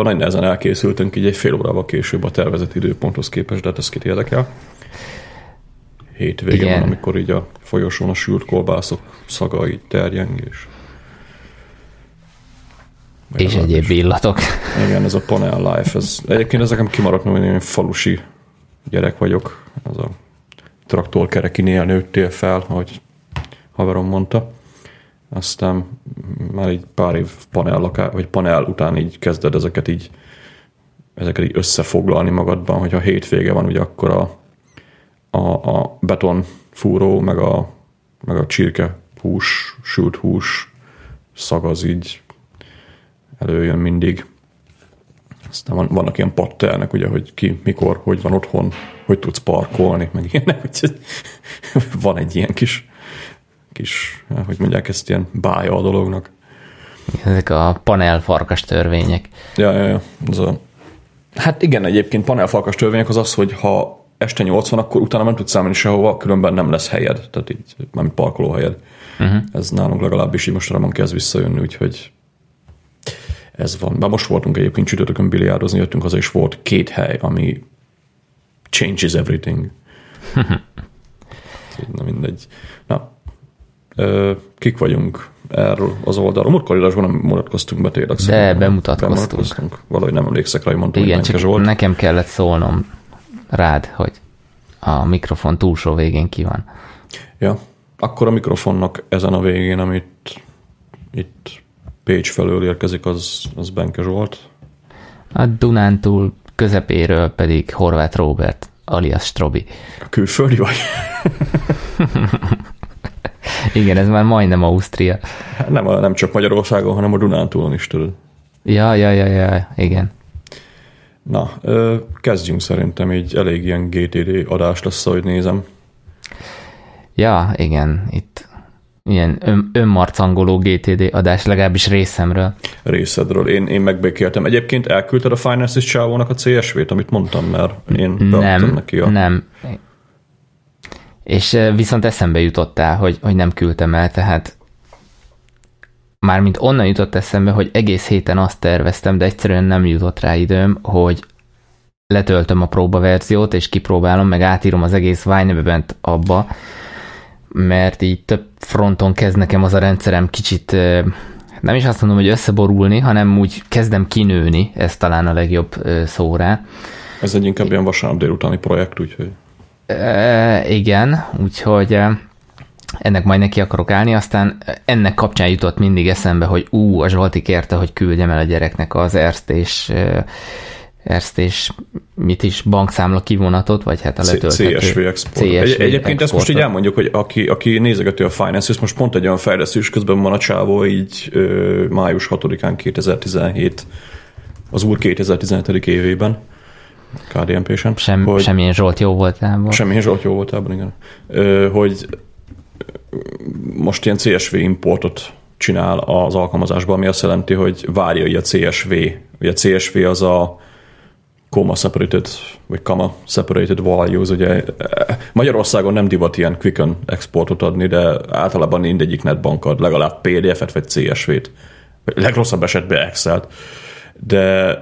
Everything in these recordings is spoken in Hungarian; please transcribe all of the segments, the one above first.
akkor nagy nehezen elkészültünk így egy fél órával később a tervezett időponthoz képest, de hát ez kit érdekel. Hétvége Igen. van, amikor így a folyosón a sült kolbászok szaga így terjeng, és És egyéb illatok. Igen, ez a panel life, ez, egyébként ez nekem kimaradt, mert én falusi gyerek vagyok, az a traktorkerekinél nőttél fel, ahogy haverom mondta. Aztán már így pár év panel, laká, vagy panel után így kezded ezeket így ezeket így összefoglalni magadban, hogyha hétvége van, ugye akkor a, a, a beton fúró, meg a, meg a csirke hús, sült hús szag az így előjön mindig. Aztán van, vannak ilyen patternek, ugye, hogy ki, mikor, hogy van otthon, hogy tudsz parkolni, meg ilyenek, úgyhogy van egy ilyen kis, kis, hogy mondják ezt, ilyen bája a dolognak. Ezek a panel farkas törvények. Ja, ja, ja. Ez a... Hát igen, egyébként panelfalkas törvények az az, hogy ha este 8 van, akkor utána nem tudsz szállni sehova, különben nem lesz helyed, tehát így, mármint parkolóhelyed. Uh-huh. Ez nálunk legalábbis így mostanában kezd visszajönni, úgyhogy ez van. Már most voltunk egyébként csütörtökön biliárdozni, jöttünk haza, és volt két hely, ami changes everything. Na mindegy. Na, kik vagyunk erről az oldalról? Múltkor adásban nem mutatkoztunk be tényleg. De bemutatkoztunk. bemutatkoztunk. Valahogy nem emlékszek rá, hogy mondtam, Igen, hogy csak Zsolt. nekem kellett szólnom rád, hogy a mikrofon túlsó végén ki van. Ja, akkor a mikrofonnak ezen a végén, amit itt Pécs felől érkezik, az, az Benke Zsolt. A Dunántúl közepéről pedig Horváth Robert, alias Strobi. A külföldi vagy? Igen, ez már majdnem Ausztria. Nem, a- nem csak Magyarországon, hanem a Dunántúlon is tudod. Ja, ja, ja, ja, igen. Na, kezdjünk szerintem, így elég ilyen GTD adás lesz, ahogy nézem. Ja, igen, itt ilyen ön, önmarcangoló GTD adás, legalábbis részemről. részedről. Én, én megbékéltem. Egyébként elküldted a Finances csávónak a CSV-t, amit mondtam, mert én Nem, neki a... nem. És viszont eszembe jutottál, hogy, hogy nem küldtem el, tehát mármint onnan jutott eszembe, hogy egész héten azt terveztem, de egyszerűen nem jutott rá időm, hogy letöltöm a próbaverziót, és kipróbálom, meg átírom az egész Wine-bent abba, mert így több fronton kezd nekem az a rendszerem kicsit, nem is azt mondom, hogy összeborulni, hanem úgy kezdem kinőni, ez talán a legjobb szó rá. Ez egy inkább ilyen vasárnap délutáni projekt, úgyhogy E, igen, úgyhogy ennek majd neki akarok állni, aztán ennek kapcsán jutott mindig eszembe, hogy ú, a Zsolti kérte, hogy küldjem el a gyereknek az Erst és e, Erst és mit is, bankszámla kivonatot, vagy hát a letölthető CSV export. CSV Egy, egyébként ezt most így exportot. elmondjuk, hogy aki, aki nézegeti a Finance, most pont egy olyan fejlesztés közben van a csávó, így ö, május 6-án 2017, az úr 2017. évében, KDNP-sen. Sem, hogy, Semmilyen Zsolt jó voltából. Semmilyen Zsolt jó voltában, igen. Ö, hogy most ilyen CSV importot csinál az alkalmazásban, ami azt jelenti, hogy várja így a CSV. Ugye a CSV az a comma separated, vagy comma separated values, ugye Magyarországon nem divat ilyen quicken exportot adni, de általában mindegyik netbank ad legalább PDF-et vagy CSV-t. Legrosszabb esetben Excel-t. De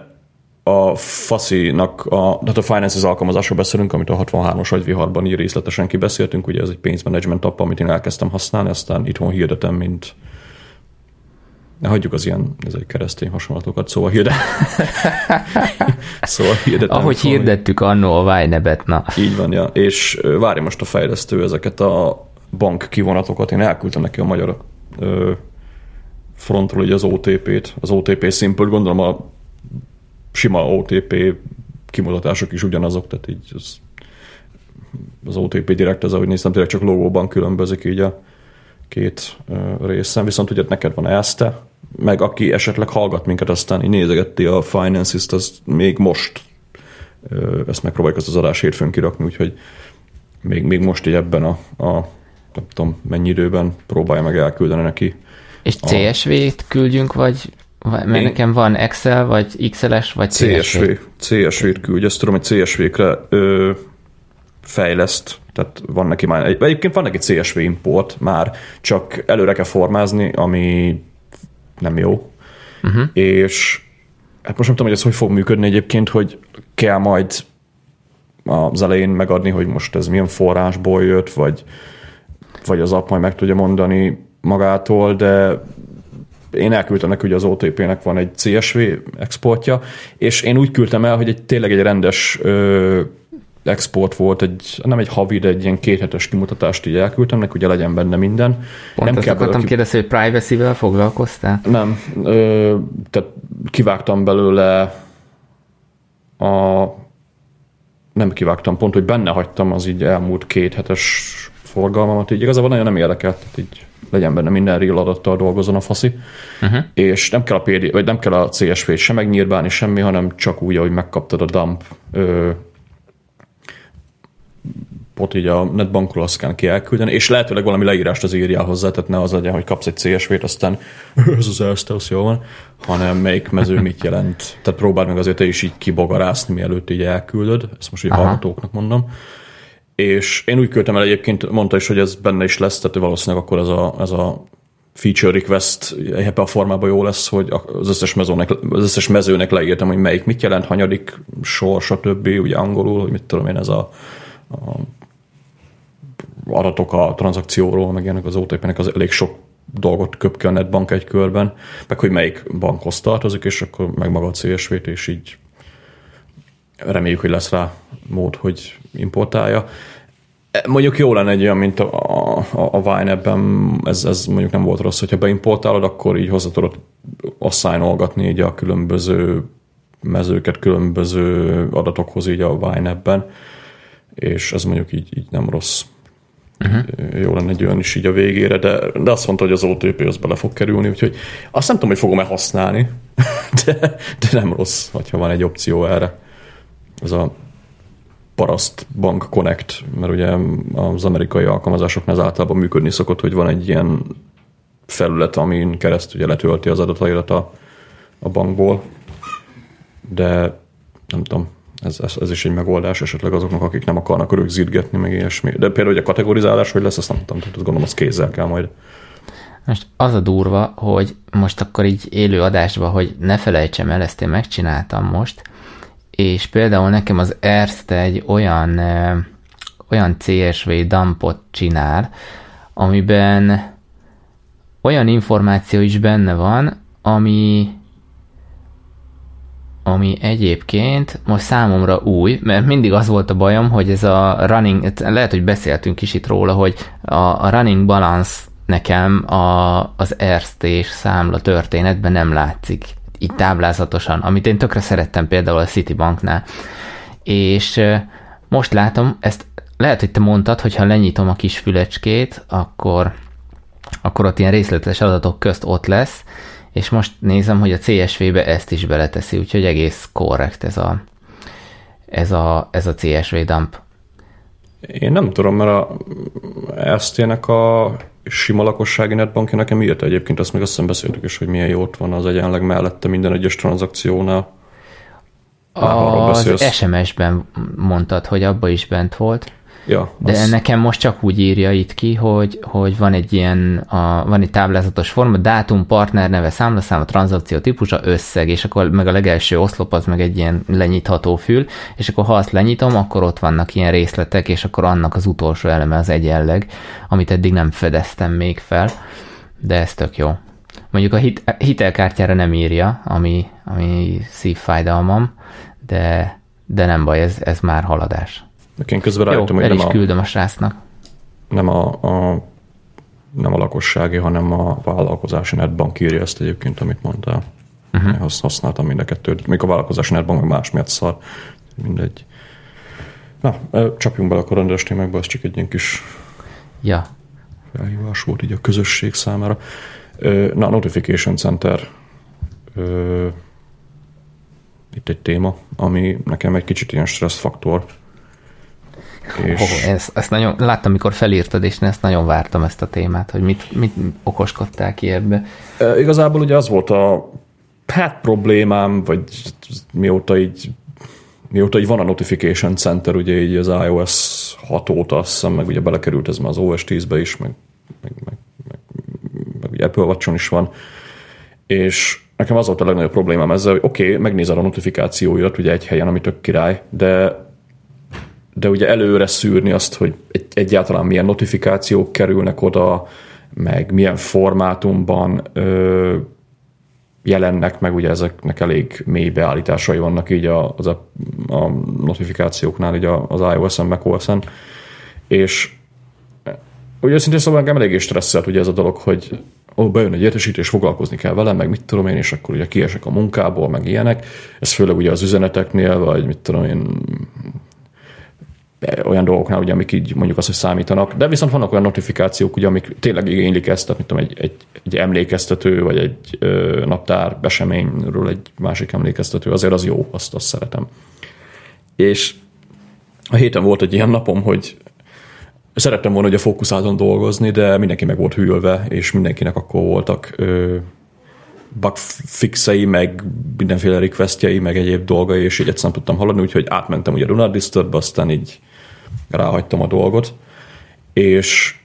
a faszinak, a, tehát a Finances alkalmazásról beszélünk, amit a 63-as agyviharban így részletesen kibeszéltünk, ugye ez egy pénzmanagement app, amit én elkezdtem használni, aztán itthon hirdetem, mint ne hagyjuk az ilyen ez egy keresztény hasonlatokat, szóval hirdet. szóval hirdetem. Ahogy szóval, hirdettük annó a Vájnebet, na. Így van, ja. És ö, várja most a fejlesztő ezeket a bank kivonatokat. Én elküldtem neki a magyar ö, frontról ugye az OTP-t, az OTP simple gondolom a sima OTP kimutatások is ugyanazok, tehát így az, az OTP direkt, az ahogy néztem, tényleg csak logóban különbözik így a két részen, viszont ugye neked van ESZTE, meg aki esetleg hallgat minket, aztán így nézegeti a Finances-t, az még most ezt megpróbáljuk ezt az adás hétfőn kirakni, úgyhogy még, még most így ebben a, a nem tudom mennyi időben próbálja meg elküldeni neki. És CSV-t küldjünk, vagy, vagy mert Én- nekem van Excel, vagy XLS, vagy CSV. CSV, CSV-t küldj, ezt tudom, hogy CSV-kre ö, fejleszt, tehát van neki már, egy, egyébként van neki CSV import már, csak előre kell formázni, ami nem jó, uh-huh. és hát most nem tudom, hogy ez hogy fog működni egyébként, hogy kell majd az elején megadni, hogy most ez milyen forrásból jött, vagy, vagy az app majd meg tudja mondani magától, de én elküldtem neki, hogy az OTP-nek van egy CSV exportja, és én úgy küldtem el, hogy egy tényleg egy rendes ö, export volt, egy, nem egy havi, de egy ilyen kéthetes kimutatást így elküldtem neki, ugye legyen benne minden. Pont nem kell akartam ki... kérdezni, hogy privacy-vel foglalkoztál? Nem, ö, tehát kivágtam belőle a nem kivágtam, pont, hogy benne hagytam az így elmúlt két hetes forgalmamat, így igazából nagyon nem érdekelt, tehát így legyen benne minden real adattal dolgozon a faszi, uh-huh. és nem kell a PD, vagy nem kell a CSV-t sem megnyírbálni semmi, hanem csak úgy, ahogy megkaptad a dump ö, pot így a netbankról azt kell ki elküldeni, és lehetőleg valami leírást az írjál hozzá, tehát ne az legyen, hogy kapsz egy CSV-t, aztán ez az Erste, az jó van, hanem melyik mező mit jelent. Tehát próbáld meg azért te is így kibogarászni, mielőtt így elküldöd, ezt most így Aha. hallgatóknak mondom. És én úgy küldtem el egyébként, mondta is, hogy ez benne is lesz, tehát valószínűleg akkor ez a, ez a feature request ebben a formában jó lesz, hogy az összes, mezőnek, az összes mezőnek leírtam, hogy melyik mit jelent, hanyadik sor, stb. ugye angolul, hogy mit tudom én, ez a, a adatok a tranzakcióról, meg ilyenek az OTP-nek az elég sok dolgot köp ki a netbank egy körben, meg hogy melyik bankhoz tartozik, és akkor meg maga a CSV-t, és így reméljük, hogy lesz rá mód, hogy importálja. Mondjuk jó lenne egy olyan, mint a, a, a Vine ebben, ez, ez mondjuk nem volt rossz, hogyha beimportálod, akkor így hozzá tudod asszányolgatni így a különböző mezőket különböző adatokhoz így a Vine ebben, és ez mondjuk így, így nem rossz. Uh-huh. Jó lenne egy olyan is így a végére, de, de azt mondta, hogy az OTP az bele fog kerülni, úgyhogy azt nem tudom, hogy fogom-e használni, de, de nem rossz, hogyha van egy opció erre. Ez a Paraszt Bank Connect, mert ugye az amerikai alkalmazásoknál az általában működni szokott, hogy van egy ilyen felület, amin keresztül ugye letölti az adatairat a, a bankból, de nem tudom, ez, ez, ez is egy megoldás esetleg azoknak, akik nem akarnak rögzítgetni, meg ilyesmi. De például, hogy a kategorizálás, hogy lesz, azt nem tudom, tehát gondolom, az kézzel kell majd. Most az a durva, hogy most akkor így élő adásban, hogy ne felejtsem el, ezt én megcsináltam most, és például nekem az Erste egy olyan, olyan CSV dumpot csinál, amiben olyan információ is benne van, ami ami egyébként most számomra új, mert mindig az volt a bajom, hogy ez a running, lehet, hogy beszéltünk is itt róla, hogy a, a running balance nekem a, az erstés számla történetben nem látszik így táblázatosan, amit én tökre szerettem például a Citibanknál. És most látom, ezt lehet, hogy te mondtad, hogy ha lenyitom a kis fülecskét, akkor, akkor ott ilyen részletes adatok közt ott lesz, és most nézem, hogy a CSV-be ezt is beleteszi, úgyhogy egész korrekt ez a, ez a, ez a CSV dump. Én nem tudom, mert a ST-nek a sima lakossági netbankja nekem írta egyébként, azt még azt hiszem beszéltük is, hogy milyen jót van az egyenleg mellette minden egyes tranzakciónál. Az SMS-ben mondtad, hogy abba is bent volt. Ja, De az... nekem most csak úgy írja itt ki, hogy, hogy van egy ilyen, a, van egy táblázatos forma, dátum, partner neve, számlaszám, a tranzakció típusa, összeg, és akkor meg a legelső oszlop az meg egy ilyen lenyitható fül, és akkor ha azt lenyitom, akkor ott vannak ilyen részletek, és akkor annak az utolsó eleme az egyenleg, amit eddig nem fedeztem még fel, de ez tök jó. Mondjuk a hit, hitelkártyára nem írja, ami, ami szívfájdalmam, de, de nem baj, ez, ez már haladás. Én közben rájöttem, hogy nem is a, küldöm a srácnak. Nem a, a, nem a lakossági, hanem a vállalkozási netbank írja ezt egyébként, amit mondtál. Uh-huh. Én használtam mind a kettőt. Még a vállalkozási netbank meg más miatt szar. Mindegy. Na, csapjunk bele a rendes témákba, ez csak egy ilyen kis ja. felhívás volt így a közösség számára. Na, Notification Center itt egy téma, ami nekem egy kicsit ilyen stresszfaktor. És... Oh, ezt, ezt nagyon, láttam, mikor felírtad, és ezt nagyon vártam ezt a témát, hogy mit, mit okoskodtál ki ebbe. E, igazából ugye az volt a hát problémám, vagy mióta így mióta így van a Notification Center, ugye így az iOS 6 óta azt hiszem, meg ugye belekerült ez már az OS 10-be is, meg, meg, meg, meg, meg ugye Apple watch is van, és nekem az volt a legnagyobb problémám ezzel, hogy oké, okay, megnézed a notifikációidat ugye egy helyen, ami tök király, de de ugye előre szűrni azt, hogy egy, egyáltalán milyen notifikációk kerülnek oda, meg milyen formátumban ö, jelennek meg, ugye ezeknek elég mély beállításai vannak így a, az a, a notifikációknál, így az iOS-en, macOS-en, és ugye őszintén szóval engem eléggé stresszelt ugye ez a dolog, hogy ó, bejön egy értesítés, foglalkozni kell vele, meg mit tudom én, és akkor ugye kiesek a munkából, meg ilyenek. Ez főleg ugye az üzeneteknél, vagy mit tudom én, olyan dolgoknál, ugye, amik így mondjuk azt, hogy számítanak, de viszont vannak olyan notifikációk, ugye, amik tényleg igénylik ezt, tehát mit tudom, egy, egy, egy emlékeztető, vagy egy ö, naptár eseményről egy másik emlékeztető, azért az jó, azt, azt szeretem. És a héten volt egy ilyen napom, hogy szerettem volna a fókuszáltan dolgozni, de mindenki meg volt hűlve, és mindenkinek akkor voltak ö, bugfixei, meg mindenféle requestjei, meg egyéb dolgai, és így egyszerűen tudtam haladni, úgyhogy átmentem ugye a Lunar Disturb, aztán így ráhagytam a dolgot, és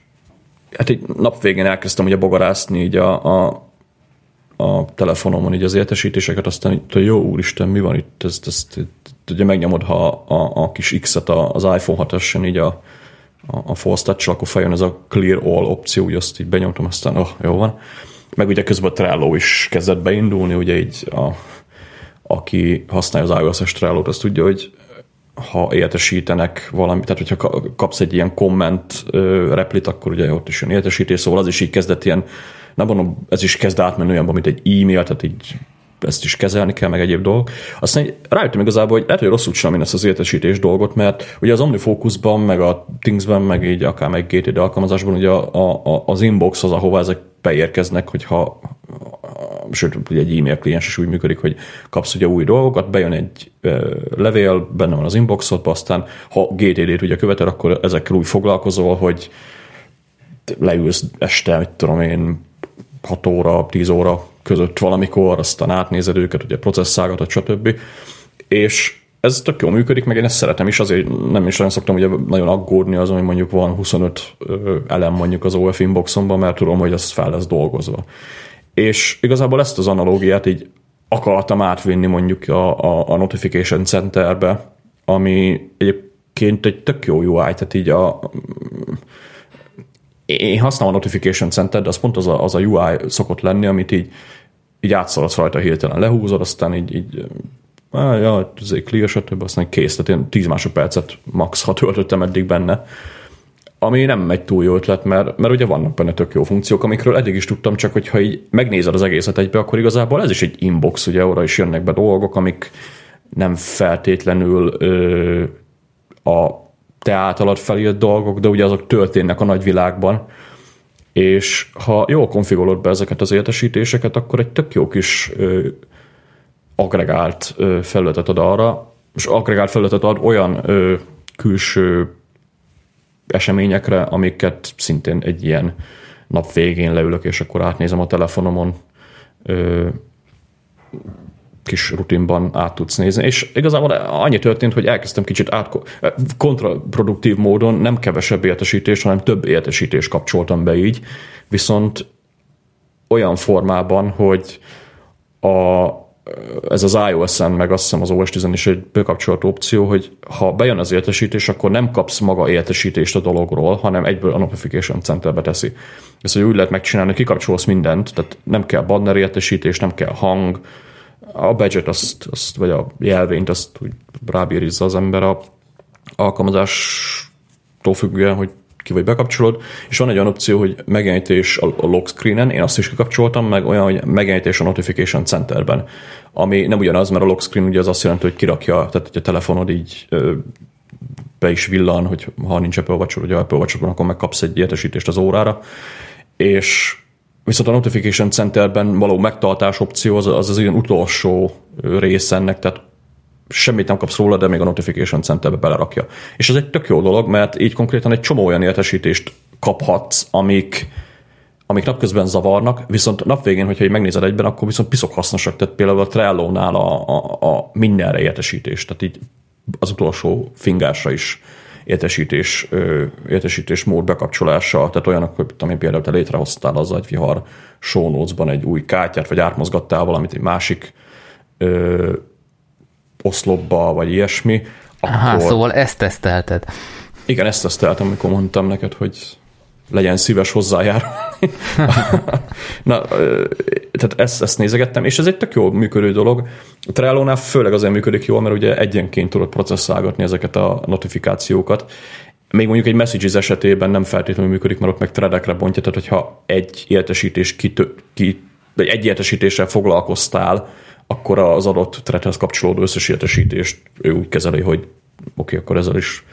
hát egy nap végén elkezdtem ugye bogarászni így a, a, a telefonomon így az értesítéseket, aztán így, jó úristen, mi van itt, ezt, ezt, ezt ugye megnyomod, ha a, a kis X-et az iPhone 6 így a, a, a Force touch akkor feljön ez a Clear All opció, úgy azt így benyomtam, aztán oh, jó van. Meg ugye közben a Trello is kezdett beindulni, ugye így a, aki használja az iOS-es Trello-t, azt tudja, hogy ha értesítenek valami, tehát hogyha kapsz egy ilyen komment replit, akkor ugye ott is jön értesítés, szóval az is így kezdett ilyen, nem mondom, ez is kezd átmenni olyanban, mint egy e-mail, tehát így ezt is kezelni kell, meg egyéb dolgok. Aztán rájöttem igazából, hogy lehet, hogy rosszul csinálom én ezt az értesítés dolgot, mert ugye az OmniFocusban, meg a Thingsben, meg így akár meg GTD alkalmazásban ugye a, a, az inbox az, ahova ezek beérkeznek, hogyha sőt, ugye egy e-mail kliens is úgy működik, hogy kapsz ugye új dolgokat, bejön egy levél, benne van az inboxot, aztán ha GTD-t ugye követel, akkor ezekkel úgy foglalkozol, hogy leülsz este, mit tudom én, 6 óra, 10 óra között valamikor, aztán átnézed őket, ugye processzálgatod, stb. És ez tök jól működik, meg én ezt szeretem is, azért nem is nagyon szoktam ugye nagyon aggódni azon, hogy mondjuk van 25 elem mondjuk az OF inboxomban, mert tudom, hogy az fel lesz dolgozva. És igazából ezt az analógiát így akartam átvinni mondjuk a, a, a Notification Centerbe, ami egyébként egy tök jó UI, tehát így a, én használom a Notification Center, de az pont az a, az a UI szokott lenni, amit így, így átszaladsz rajta hirtelen, lehúzod, aztán így, így ah, ja, clear, stb. aztán kész, tehát én 10 másodpercet max, ha töltöttem eddig benne, ami nem egy túl jó ötlet, mert, mert ugye vannak benne tök jó funkciók, amikről eddig is tudtam, csak hogyha így megnézed az egészet egybe, akkor igazából ez is egy inbox, ugye arra is jönnek be dolgok, amik nem feltétlenül ö, a te általad felírt dolgok, de ugye azok történnek a nagyvilágban, és ha jól konfigurálod be ezeket az értesítéseket, akkor egy tök jó kis ö, agregált ö, felületet ad arra, és agregált felületet ad olyan ö, külső eseményekre, amiket szintén egy ilyen nap végén leülök, és akkor átnézem a telefonomon, ö, kis rutinban át tudsz nézni. És igazából annyi történt, hogy elkezdtem kicsit át, kontraproduktív módon nem kevesebb értesítés, hanem több értesítést kapcsoltam be így, viszont olyan formában, hogy a, ez az iOS-en, meg azt hiszem az OS 10 is egy bekapcsolt opció, hogy ha bejön az értesítés, akkor nem kapsz maga értesítést a dologról, hanem egyből a Notification Centerbe teszi. Ezt hogy úgy lehet megcsinálni, hogy kikapcsolsz mindent, tehát nem kell banner értesítés, nem kell hang, a budget azt, azt, vagy a jelvényt azt úgy rábírizza az ember a alkalmazástól függően, hogy ki vagy bekapcsolod, és van egy olyan opció, hogy megjelenítés a, lock screenen, én azt is kikapcsoltam, meg olyan, hogy megjelenítés a notification centerben, ami nem ugyanaz, mert a lock screen ugye az azt jelenti, hogy kirakja, tehát hogy a telefonod így be is villan, hogy ha nincs Apple Watch, vagy Apple watch akkor megkapsz egy értesítést az órára, és Viszont a Notification Centerben való megtartás opció az az, az ilyen utolsó rész ennek, tehát semmit nem kapsz róla, de még a Notification Centerbe belerakja. És ez egy tök jó dolog, mert így konkrétan egy csomó olyan értesítést kaphatsz, amik, amik napközben zavarnak, viszont napvégén, hogyha így megnézed egyben, akkor viszont piszok hasznosak. Tehát például a Trello-nál a, a, a mindenre értesítés, tehát így az utolsó fingásra is értesítés, értesítés mód bekapcsolása, tehát olyanok, hogy tudom például te létrehoztál az agyvihar show notes-ban egy új kártyát, vagy átmozgattál valamit egy másik ö, oszlopba, vagy ilyesmi. Akkor... Aha, szóval ezt tesztelted. Igen, ezt teszteltem, amikor mondtam neked, hogy legyen szíves hozzájárulni. Na, tehát ezt, ezt nézegettem, és ez egy tök jó működő dolog. A Trello-nál főleg azért működik jól, mert ugye egyenként tudod processzálgatni ezeket a notifikációkat. Még mondjuk egy messages esetében nem feltétlenül működik, mert ott meg threadekre bontja, tehát hogyha egy értesítés kitö, ki, egy értesítéssel foglalkoztál, akkor az adott threadhez kapcsolódó összes értesítést ő úgy kezeli, hogy oké, okay, akkor ezzel is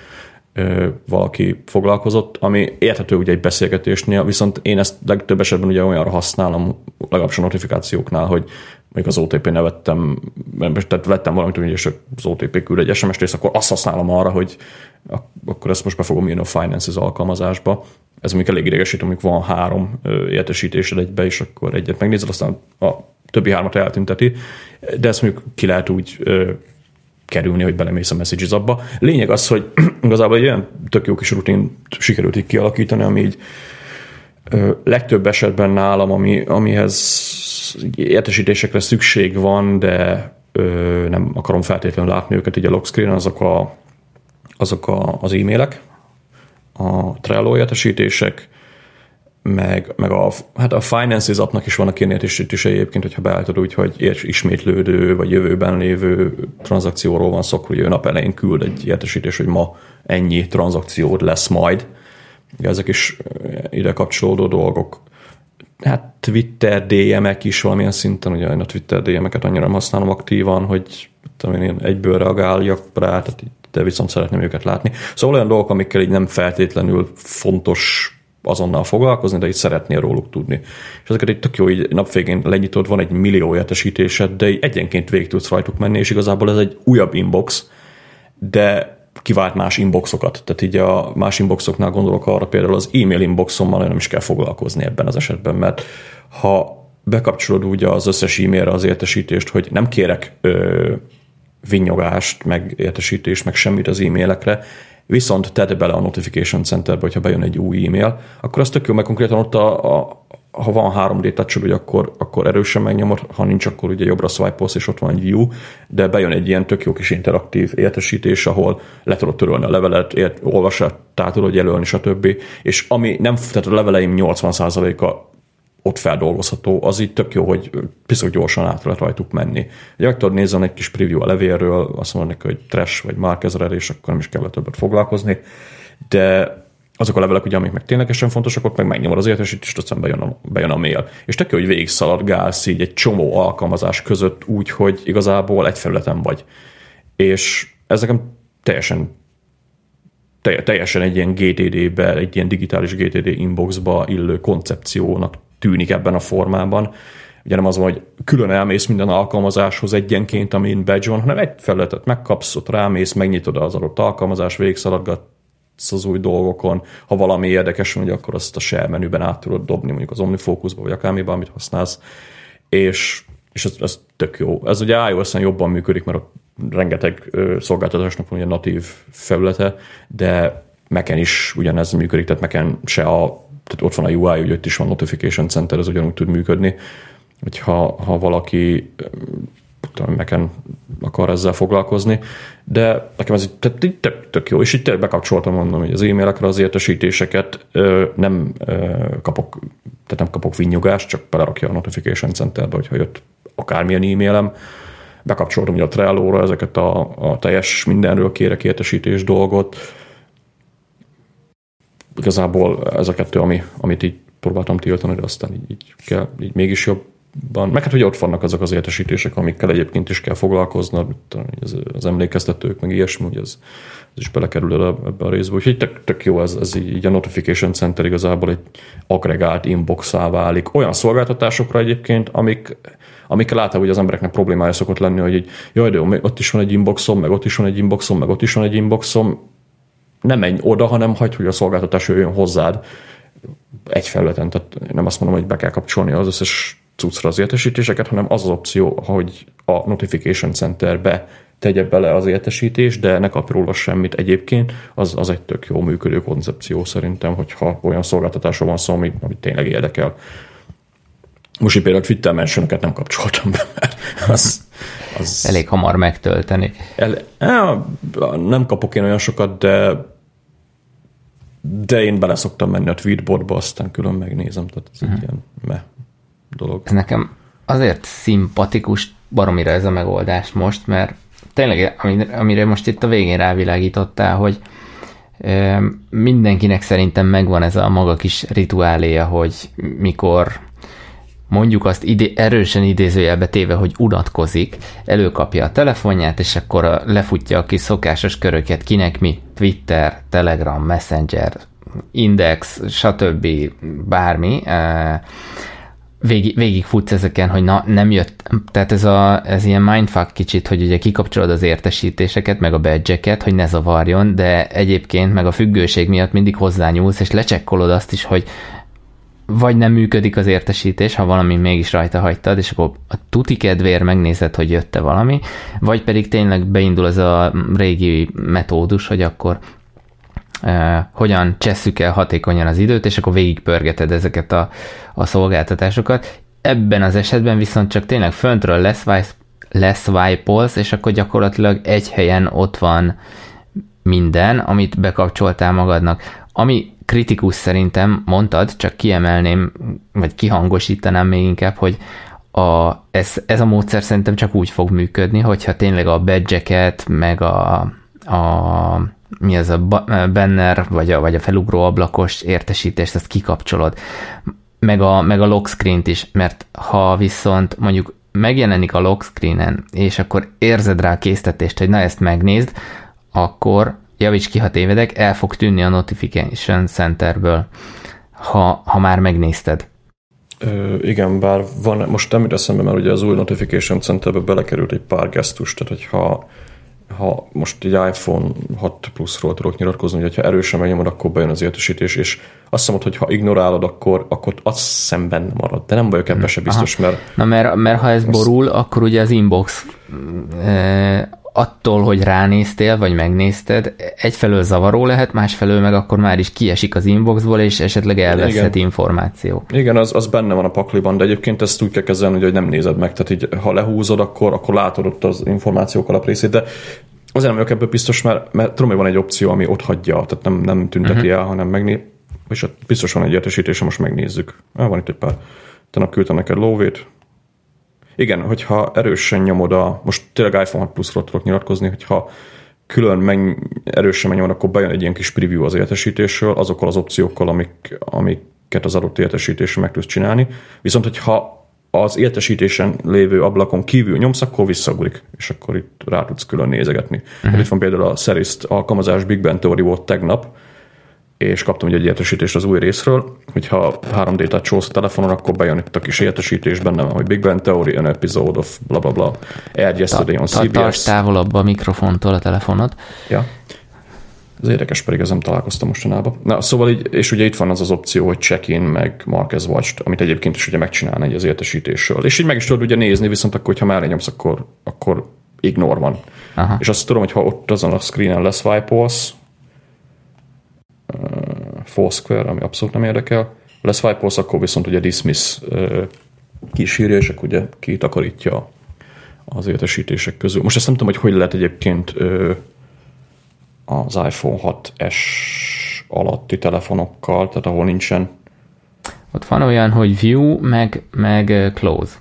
valaki foglalkozott, ami érthető ugye egy beszélgetésnél, viszont én ezt legtöbb esetben ugye olyanra használom, legalábbis a notifikációknál, hogy még az OTP nevettem, tehát vettem valamit, és az OTP küld egy SMS-t, és akkor azt használom arra, hogy akkor ezt most be fogom írni a Finances alkalmazásba. Ez mondjuk elég idegesít, amikor van három értesítésed egybe, és akkor egyet megnézed, aztán a többi hármat eltünteti, de ezt mondjuk ki lehet úgy kerülni, hogy belemész a messages abba. Lényeg az, hogy igazából egy olyan tök jó kis rutin sikerült így kialakítani, ami így ö, legtöbb esetben nálam, ami, amihez értesítésekre szükség van, de ö, nem akarom feltétlenül látni őket így a lock screen, azok, a, azok a, az e-mailek, a Trello értesítések, meg, meg a, hát a Finances appnak is vannak ilyen értesítései egyébként, hogyha beállítod úgy, hogy ismétlődő vagy jövőben lévő tranzakcióról van szó, ő nap elején küld egy értesítés, hogy ma ennyi tranzakciód lesz majd. Ezek is ide kapcsolódó dolgok. Hát Twitter DM-ek is valamilyen szinten, ugye én a Twitter DM-eket annyira nem használom aktívan, hogy tudom én egyből reagáljak rá, tehát de viszont szeretném őket látni. Szóval olyan dolgok, amikkel így nem feltétlenül fontos azonnal foglalkozni, de így szeretnél róluk tudni. És ezeket egy tök jó, így napvégén lenyitod, van egy millió értesítésed, de így egyenként végig tudsz rajtuk menni, és igazából ez egy újabb inbox, de kivált más inboxokat. Tehát így a más inboxoknál gondolok arra például az e-mail inboxommal nem is kell foglalkozni ebben az esetben, mert ha bekapcsolod ugye az összes e-mailre az értesítést, hogy nem kérek ö, vinyogást, meg értesítést, meg semmit az e-mailekre, viszont tedd bele a notification centerbe, hogyha bejön egy új e-mail, akkor az tök jó, mert konkrétan ott a, a ha van 3D touch akkor, akkor erősen megnyomod, ha nincs, akkor ugye jobbra swipe és ott van egy view, de bejön egy ilyen tök jó kis interaktív értesítés, ahol le tudod törölni a levelet, ért, olvasat, tudod jelölni, stb. És ami nem, tehát a leveleim 80%-a ott feldolgozható, az így tök jó, hogy piszok gyorsan át lehet rajtuk menni. Ugye meg tudod nézni egy kis preview a levélről, azt mondod neki, hogy trash vagy markezrer, és akkor nem is kell többet foglalkozni, de azok a levelek, ugye, amik meg ténylegesen fontosak, ott meg megnyomod az értesítést, aztán bejön a, bejön a mail. És tök jó, hogy végig szaladgálsz így egy csomó alkalmazás között úgy, hogy igazából egy felületen vagy. És ez nekem teljesen teljesen egy ilyen GTD-be, egy ilyen digitális GTD inboxba illő koncepciónak tűnik ebben a formában. Ugye nem az hogy külön elmész minden alkalmazáshoz egyenként, amin badge van, hanem egy felületet megkapsz, ott rámész, megnyitod az adott alkalmazás, végigszaladgatsz az új dolgokon. Ha valami érdekes van, akkor azt a share menüben át tudod dobni, mondjuk az OmniFocusba, vagy akármiben, amit használsz. És, és ez, ez tök jó. Ez ugye iOS-en jobban működik, mert ott rengeteg szolgáltatásnak van ugye natív felülete, de Mac-en is ugyanez működik, tehát Mac-en se a tehát ott van a UI, hogy ott is van Notification Center, ez ugyanúgy tud működni, hogyha ha valaki tudom, nekem akar ezzel foglalkozni, de nekem ez tök, tök, jó, és itt bekapcsoltam mondom, hogy az e-mailekre az értesítéseket nem kapok, tehát nem kapok vinnyugást, csak belerakja a Notification Centerbe, hogyha jött akármilyen e-mailem, bekapcsoltam ugye a Trello-ra ezeket a, a teljes mindenről kérek értesítés dolgot, igazából ez a kettő, ami, amit így próbáltam tiltani, de aztán így, így kell, így mégis jobban. Meg hát, hogy ott vannak azok az értesítések, amikkel egyébként is kell foglalkoznod, az, az emlékeztetők, meg ilyesmi, hogy ez, ez is belekerül ebbe a részbe. Úgyhogy tök, tök jó, ez, ez így a Notification Center igazából egy agregált inboxá válik. Olyan szolgáltatásokra egyébként, amik, amikkel általában az embereknek problémája szokott lenni, hogy így, jaj, de jó, ott is van egy inboxom, meg ott is van egy inboxom, meg ott is van egy inboxom, nem menj oda, hanem hagyd, hogy a szolgáltatás jöjjön hozzád egy felületen. Tehát nem azt mondom, hogy be kell kapcsolni az összes cuccra az értesítéseket, hanem az az opció, hogy a Notification Centerbe tegye bele az értesítés, de ne kap róla semmit egyébként, az, az egy tök jó működő koncepció szerintem, hogyha olyan szolgáltatásról van szó, ami, ami tényleg érdekel. Most így például Twitter mention nem kapcsoltam be, mert az, az Elég hamar megtölteni. El, nem kapok én olyan sokat, de de én bele szoktam menni a tweetbotba, aztán külön megnézem, tehát ez uh-huh. egy mhm. ilyen me dolog. Ez nekem azért szimpatikus baromira ez a megoldás most, mert tényleg, amire most itt a végén rávilágítottál, hogy mindenkinek szerintem megvan ez a maga kis rituáléja, hogy mikor mondjuk azt ide, erősen idézőjelbe téve, hogy unatkozik, előkapja a telefonját, és akkor lefutja a kis szokásos köröket, kinek mi, Twitter, Telegram, Messenger, Index, stb. bármi, végig, végig futsz ezeken, hogy na, nem jött, tehát ez, a, ez ilyen mindfuck kicsit, hogy ugye kikapcsolod az értesítéseket, meg a badge hogy ne zavarjon, de egyébként meg a függőség miatt mindig hozzányúlsz, és lecsekkolod azt is, hogy vagy nem működik az értesítés, ha valami mégis rajta hagytad, és akkor a tuti kedvéért megnézed, hogy jött-e valami, vagy pedig tényleg beindul ez a régi metódus, hogy akkor eh, hogyan csesszük el hatékonyan az időt, és akkor végigpörgeted ezeket a, a szolgáltatásokat. Ebben az esetben viszont csak tényleg föntről lesz, lesz swipe és akkor gyakorlatilag egy helyen ott van minden, amit bekapcsoltál magadnak. Ami kritikus szerintem, mondtad, csak kiemelném, vagy kihangosítanám még inkább, hogy a, ez, ez a módszer szerintem csak úgy fog működni, hogyha tényleg a badge meg a, a mi ez a banner, vagy a, vagy a felugró ablakos értesítést, ezt kikapcsolod. Meg a, meg a lock screen-t is, mert ha viszont mondjuk megjelenik a lock screen-en, és akkor érzed rá a késztetést, hogy na ezt megnézd, akkor javíts ki, ha tévedek, el fog tűnni a Notification Centerből, ha, ha már megnézted. Ö, igen, bár van, most nem jut eszembe, mert ugye az új Notification Centerbe belekerült egy pár gesztus, tehát hogyha ha most egy iPhone 6 Plus-ról tudok nyilatkozni, hogy ha erősen megnyomod, akkor bejön az értesítés, és azt mondod, hogy ha ignorálod, akkor, akkor az szemben marad. De nem vagyok ebben se biztos, Aha. mert... Na mert, mert ha ez borul, akkor ugye az inbox attól, hogy ránéztél, vagy megnézted, egyfelől zavaró lehet, másfelől meg akkor már is kiesik az inboxból, és esetleg elveszhet Igen. információ. Igen, az, az benne van a pakliban, de egyébként ezt úgy kell kezelni, hogy nem nézed meg, tehát így, ha lehúzod, akkor, akkor látod ott az információk alaprészét, de azért nem vagyok ebből biztos, mert, mert tudom, hogy van egy opció, ami ott hagyja, tehát nem, nem tünteti uh-huh. el, hanem megné... És biztos van egy értesítés, most megnézzük. Ah, van itt egy pár. Tegnap küldtem neked lóvét, igen, hogyha erősen nyomod a, most tényleg iPhone 6 Plus-ról tudok nyilatkozni, hogyha külön meg, erősen megnyomod, akkor bejön egy ilyen kis preview az értesítésről, azokkal az opciókkal, amik, amiket az adott értesítésre meg tudsz csinálni. Viszont, hogyha az értesítésen lévő ablakon kívül nyomsz, akkor visszagulik, és akkor itt rá tudsz külön nézegetni. Uh-huh. Itt van például a Seriszt alkalmazás Big Ben Theory volt tegnap, és kaptam egy értesítést az új részről, hogyha 3D touch a telefonon, akkor bejön itt a kis értesítés benne hogy Big Bang Theory, an episode of bla bla bla, aired yesterday on CBS. Tarts távolabb a mikrofontól a telefonot. Ja. Ez érdekes, pedig ezzel nem találkoztam mostanában. Na, szóval így, és ugye itt van az az opció, hogy check-in, meg Marquez watch amit egyébként is ugye megcsinálna egy az értesítésről. És így meg is tudod ugye nézni, viszont akkor, hogyha már nyomsz, akkor, akkor ignore van. Aha. És azt tudom, hogy ha ott azon a screenen lesz swipe Foursquare, ami abszolút nem érdekel. Lesz swipe akkor viszont ugye dismiss kísírja, és akkor ugye kitakarítja az értesítések közül. Most ezt nem tudom, hogy hogy lehet egyébként az iPhone 6S alatti telefonokkal, tehát ahol nincsen ott van olyan, hogy view, meg, meg close.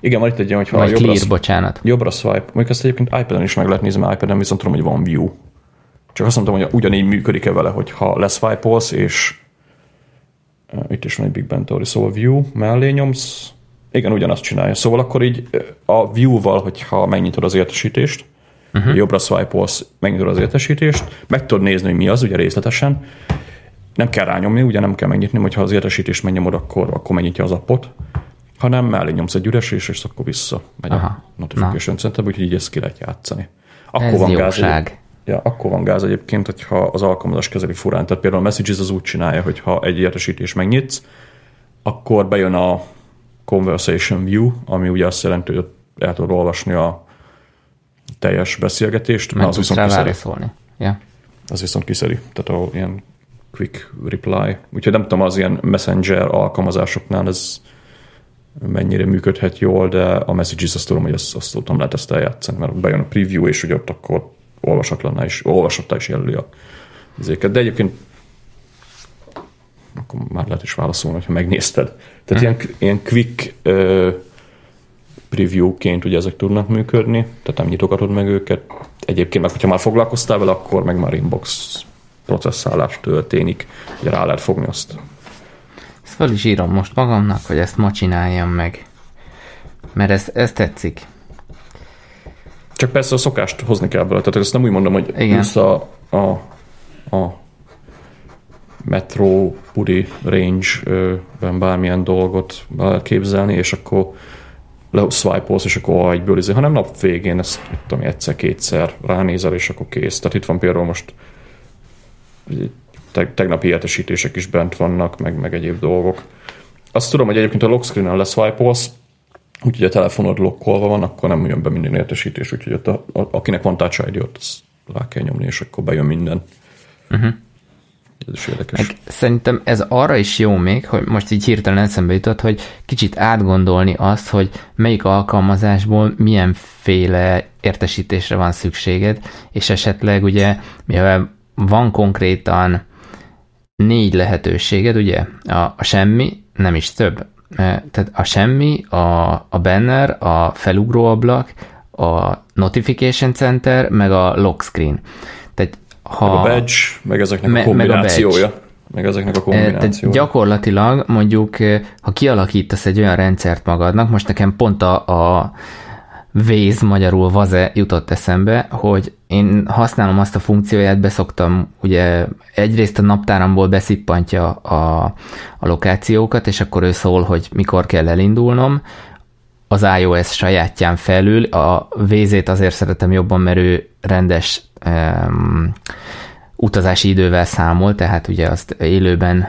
Igen, van itt egy olyan, hogy ha Vagy jobbra, clear, bocsánat. jobbra swipe, mondjuk ezt egyébként iPad-en is meg lehet nézni, mert iPad-en viszont tudom, hogy van view. Csak azt mondtam, hogy ugyanígy működik-e vele, hogyha leszwipe és uh, itt is van egy Big Ben Theory, szóval view mellé nyomsz, igen, ugyanazt csinálja. Szóval akkor így a view-val, hogyha megnyitod az értesítést, uh-huh. jobbra swipe megnyitod az értesítést, meg tudod nézni, hogy mi az, ugye részletesen, nem kell rányomni, ugye nem kell megnyitni, hogyha az értesítést megnyomod, akkor, akkor megnyitja az appot, hanem mellé nyomsz egy üres és akkor vissza megy Aha. a notification center úgyhogy így ezt ki lehet játszani. Akkor Ez van gáz, Ja, akkor van gáz egyébként, hogyha az alkalmazás kezeli furán. Tehát például a Messages az úgy csinálja, hogy ha egy értesítés megnyitsz, akkor bejön a Conversation View, ami ugye azt jelenti, hogy el tudod olvasni a teljes beszélgetést, Meg az viszont válaszolni. Ja. Az viszont kiszedi. Tehát ahol ilyen quick reply. Úgyhogy nem tudom, az ilyen messenger alkalmazásoknál ez mennyire működhet jól, de a messages azt tudom, hogy azt, azt tudom lehet ezt eljátszani, mert bejön a preview, és ugye ott akkor olvasatlanná is, olvasattá is jelöli a izéket. De egyébként akkor már lehet is válaszolni, ha megnézted. Tehát Hm. ilyen, ilyen quick ö, preview-ként ugye ezek tudnak működni, tehát nem nyitogatod meg őket. Egyébként meg, hogyha már foglalkoztál vele, akkor meg már inbox processzálás történik, ugye rá lehet fogni azt. Ezt fel is írom most magamnak, hogy ezt ma csináljam meg. Mert ez, ez tetszik. Csak persze a szokást hozni kell belőle, tehát ezt nem úgy mondom, hogy Igen. a, a, a metro puri range-ben bármilyen dolgot képzelni, és akkor le swipe és akkor egyből izé, hanem nap végén ezt, tudom, egyszer-kétszer ránézel, és akkor kész. Tehát itt van például most te, tegnapi értesítések is bent vannak, meg, meg egyéb dolgok. Azt tudom, hogy egyébként a lock screen-en leszwipe-olsz, úgyhogy a telefonod lokkolva van, akkor nem jön be minden értesítés, úgyhogy ott a, a, akinek van Touch ID, ott rá kell nyomni, és akkor bejön minden. Uh-huh. Ez is érdekes. Meg szerintem ez arra is jó még, hogy most így hirtelen eszembe jutott, hogy kicsit átgondolni azt, hogy melyik alkalmazásból milyenféle értesítésre van szükséged, és esetleg ugye, mivel van konkrétan négy lehetőséged, ugye, a, a semmi, nem is több, tehát a semmi, a, a banner, a felugróablak, a notification center, meg a lock screen. Tehát ha, Meg a badge, meg ezeknek Me- a meg a kombinációja. Meg ezeknek a Eh, Tehát kombinációja. gyakorlatilag mondjuk, eh, ha kialakítasz egy olyan rendszert magadnak, most nekem pont a, a Waze, magyarul Vaze jutott eszembe, hogy én használom azt a funkcióját, beszoktam, ugye egyrészt a naptáramból beszippantja a, a lokációkat, és akkor ő szól, hogy mikor kell elindulnom, az iOS sajátján felül, a Waze-ét azért szeretem jobban, mert ő rendes um, utazási idővel számol, tehát ugye azt élőben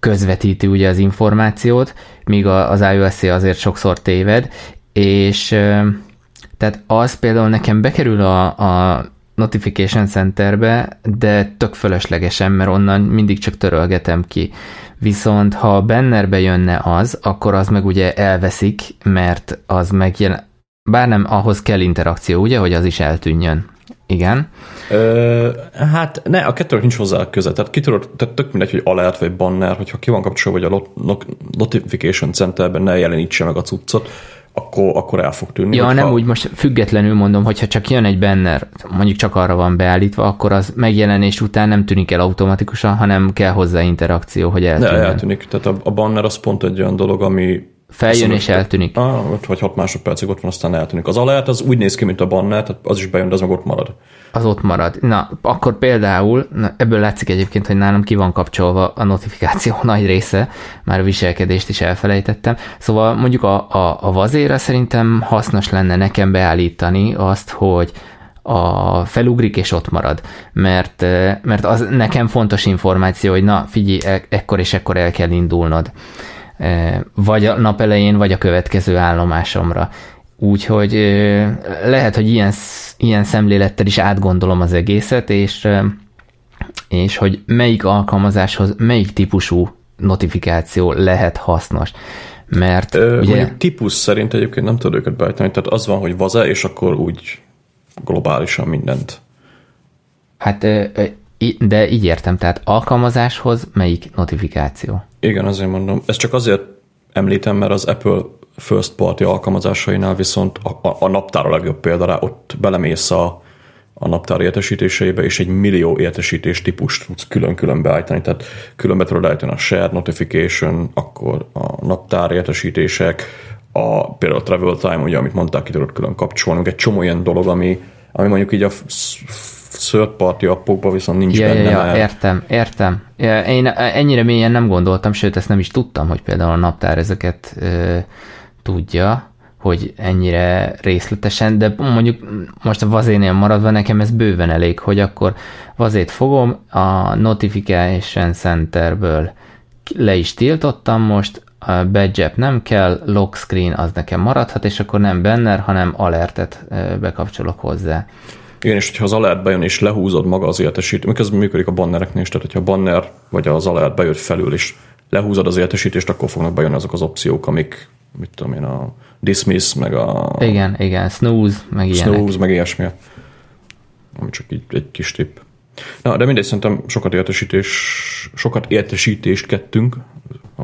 közvetíti ugye az információt, míg az iOS azért sokszor téved, és tehát az például nekem bekerül a, a Notification Centerbe, de tök fölöslegesen, mert onnan mindig csak törölgetem ki. Viszont ha a bannerbe jönne az, akkor az meg ugye elveszik, mert az megjelen... Bár nem, ahhoz kell interakció, ugye, hogy az is eltűnjön. Igen. Ö, hát ne, a kettőnek nincs hozzá köze. Tehát, ki tudod, tehát tök mindegy, hogy alert vagy banner, hogyha ki van kapcsolva, hogy a lot- not- notification centerben ne jelenítse meg a cuccot, akkor, akkor el fog tűnni. Ja, nem úgy most függetlenül mondom, hogyha csak jön egy banner, mondjuk csak arra van beállítva, akkor az megjelenés után nem tűnik el automatikusan, hanem kell hozzá interakció, hogy Ne, eltűnjön. eltűnik. Tehát a, a banner az pont egy olyan dolog, ami Feljön és eltűnik. Ah, öt vagy 6 másodpercig ott van, aztán eltűnik. Az alert az úgy néz ki, mint a banner, tehát az is bejön, de az meg ott marad. Az ott marad. Na, akkor például, na, ebből látszik egyébként, hogy nálam ki van kapcsolva a notifikáció nagy része, már a viselkedést is elfelejtettem. Szóval mondjuk a, a, a vazéra szerintem hasznos lenne nekem beállítani azt, hogy a felugrik és ott marad, mert, eh, mert az nekem fontos információ, hogy na figyelj, e- ekkor és ekkor el kell indulnod. Vagy a nap elején, vagy a következő állomásomra. Úgyhogy eh, lehet, hogy ilyen, ilyen szemlélettel is átgondolom az egészet, és, és hogy melyik alkalmazáshoz melyik típusú notifikáció lehet hasznos. Mert Ö, ugye... Mondjuk típus szerint egyébként nem tudod őket beállítani, tehát az van, hogy vaze, és akkor úgy globálisan mindent. Hát, i- de így értem, tehát alkalmazáshoz melyik notifikáció? Igen, azért mondom. Ezt csak azért említem, mert az Apple first party alkalmazásainál viszont a, a, a naptár a legjobb példa rá, ott belemész a, a naptár értesítéseibe, és egy millió értesítés típust tudsz külön-külön beállítani, tehát különbe tudod állítani a share notification, akkor a naptár értesítések, a, például a travel time, ugye, amit mondták, ki tudod külön kapcsolni, egy csomó ilyen dolog, ami, ami mondjuk így a third party appokban viszont nincs Ja, ja, benne, ja, mert értem, értem. Ja, Én ennyire mélyen nem gondoltam, sőt, ezt nem is tudtam, hogy például a naptár ezeket ö, tudja, hogy ennyire részletesen, de mondjuk most a vazénél maradva nekem ez bőven elég, hogy akkor vazét fogom, a Notification Centerből le is tiltottam most, a badge nem kell, lock screen az nekem maradhat, és akkor nem banner, hanem alertet bekapcsolok hozzá. Igen, és hogyha az alert bejön és lehúzod maga az értesítést, miközben működik a bannereknél is, tehát hogyha a banner vagy az alert bejött felül, és lehúzod az értesítést, akkor fognak bejönni azok az opciók, amik, mit tudom én, a dismiss, meg a... Igen, igen, snooze, meg ilyenek. Snooze, meg ilyesmi. Ami csak így egy kis tipp. Na, de mindegy, szerintem sokat értesítés, sokat értesítést kettünk.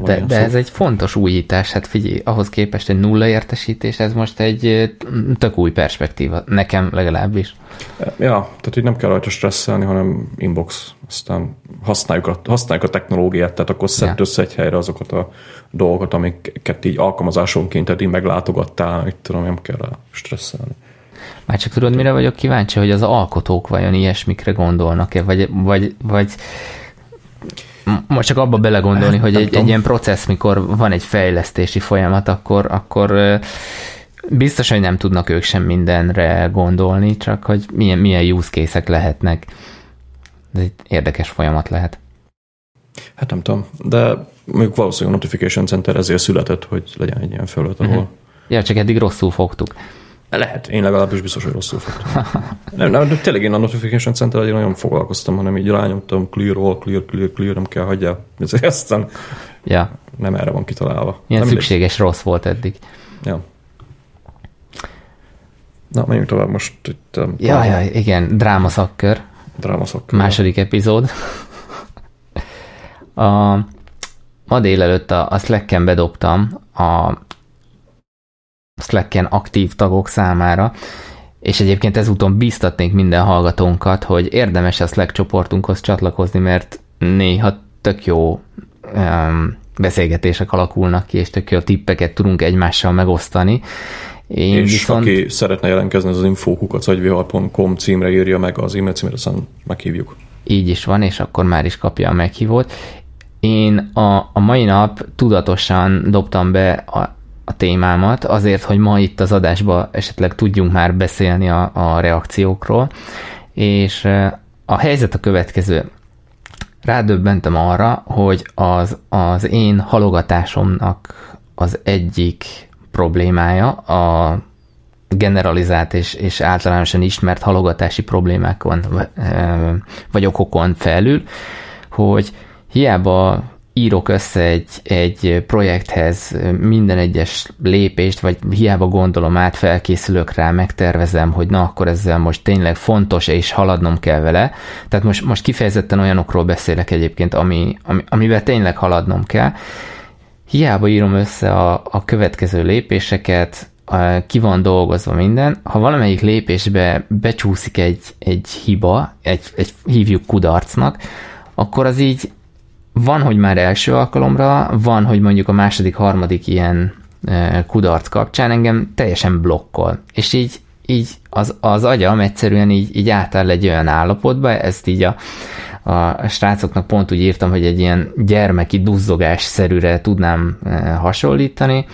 De, de ez egy fontos újítás, hát figyelj, ahhoz képest egy nulla értesítés, ez most egy tök új perspektíva, nekem legalábbis. Ja, tehát így nem kell rajta stresszelni, hanem inbox, aztán használjuk a, használjuk a technológiát, tehát akkor szedd ja. össze egy helyre azokat a dolgokat, amiket így alkalmazásonként így meglátogattál, itt tudom, nem kell stresszelni. Már csak tudod, mire vagyok kíváncsi, hogy az alkotók vajon ilyesmikre gondolnak-e, vagy, vagy, vagy most csak abba belegondolni, hogy egy, egy ilyen processz, mikor van egy fejlesztési folyamat, akkor, akkor biztos, hogy nem tudnak ők sem mindenre gondolni, csak hogy milyen, milyen use case lehetnek. Ez egy érdekes folyamat lehet. Hát nem tudom, de mondjuk valószínűleg a Notification Center ezért született, hogy legyen egy ilyen felület, ahol... Uh-huh. Ja, csak eddig rosszul fogtuk. Lehet, én legalábbis biztos, hogy rosszul fogtam. nem, nem, de tényleg én a Notification Center egy nagyon foglalkoztam, hanem így rányomtam clear all, clear, clear, clear, nem kell hagyja. Ezért aztán ja. nem erre van kitalálva. Ilyen nem szükséges mindegy. rossz volt eddig. Ja. Na, menjünk tovább most itt. Um, ja, ja, igen, drámaszakkör. Drámaszakkör. Második epizód. a, ma délelőtt a, a Slack-en bedobtam a Slacken aktív tagok számára, és egyébként ezúton bíztatnék minden hallgatónkat, hogy érdemes a Slack csoportunkhoz csatlakozni, mert néha tök jó um, beszélgetések alakulnak ki, és tök jó tippeket tudunk egymással megosztani. Én és viszont... aki szeretne jelentkezni, az az infokukacagvihar.com címre írja meg az e-mail címre, aztán meghívjuk. Így is van, és akkor már is kapja a meghívót. Én a, a mai nap tudatosan dobtam be a, a témámat, azért, hogy ma itt az adásban esetleg tudjunk már beszélni a, a reakciókról, és a helyzet a következő. Rádöbbentem arra, hogy az, az én halogatásomnak az egyik problémája a generalizált és, és általánosan ismert halogatási problémákon vagy okokon felül, hogy hiába írok össze egy, egy projekthez minden egyes lépést, vagy hiába gondolom át, felkészülök rá, megtervezem, hogy na, akkor ezzel most tényleg fontos, és haladnom kell vele. Tehát most, most kifejezetten olyanokról beszélek egyébként, ami, ami, amivel tényleg haladnom kell. Hiába írom össze a, a következő lépéseket, ki van dolgozva minden, ha valamelyik lépésbe becsúszik egy, egy hiba, egy, egy hívjuk kudarcnak, akkor az így van, hogy már első alkalomra, van, hogy mondjuk a második, harmadik ilyen e, kudarc kapcsán engem teljesen blokkol. És így, így az, az agyam egyszerűen így, így átáll egy olyan állapotba, ezt így a, a srácoknak pont úgy írtam, hogy egy ilyen gyermeki duzzogás szerűre tudnám e, hasonlítani,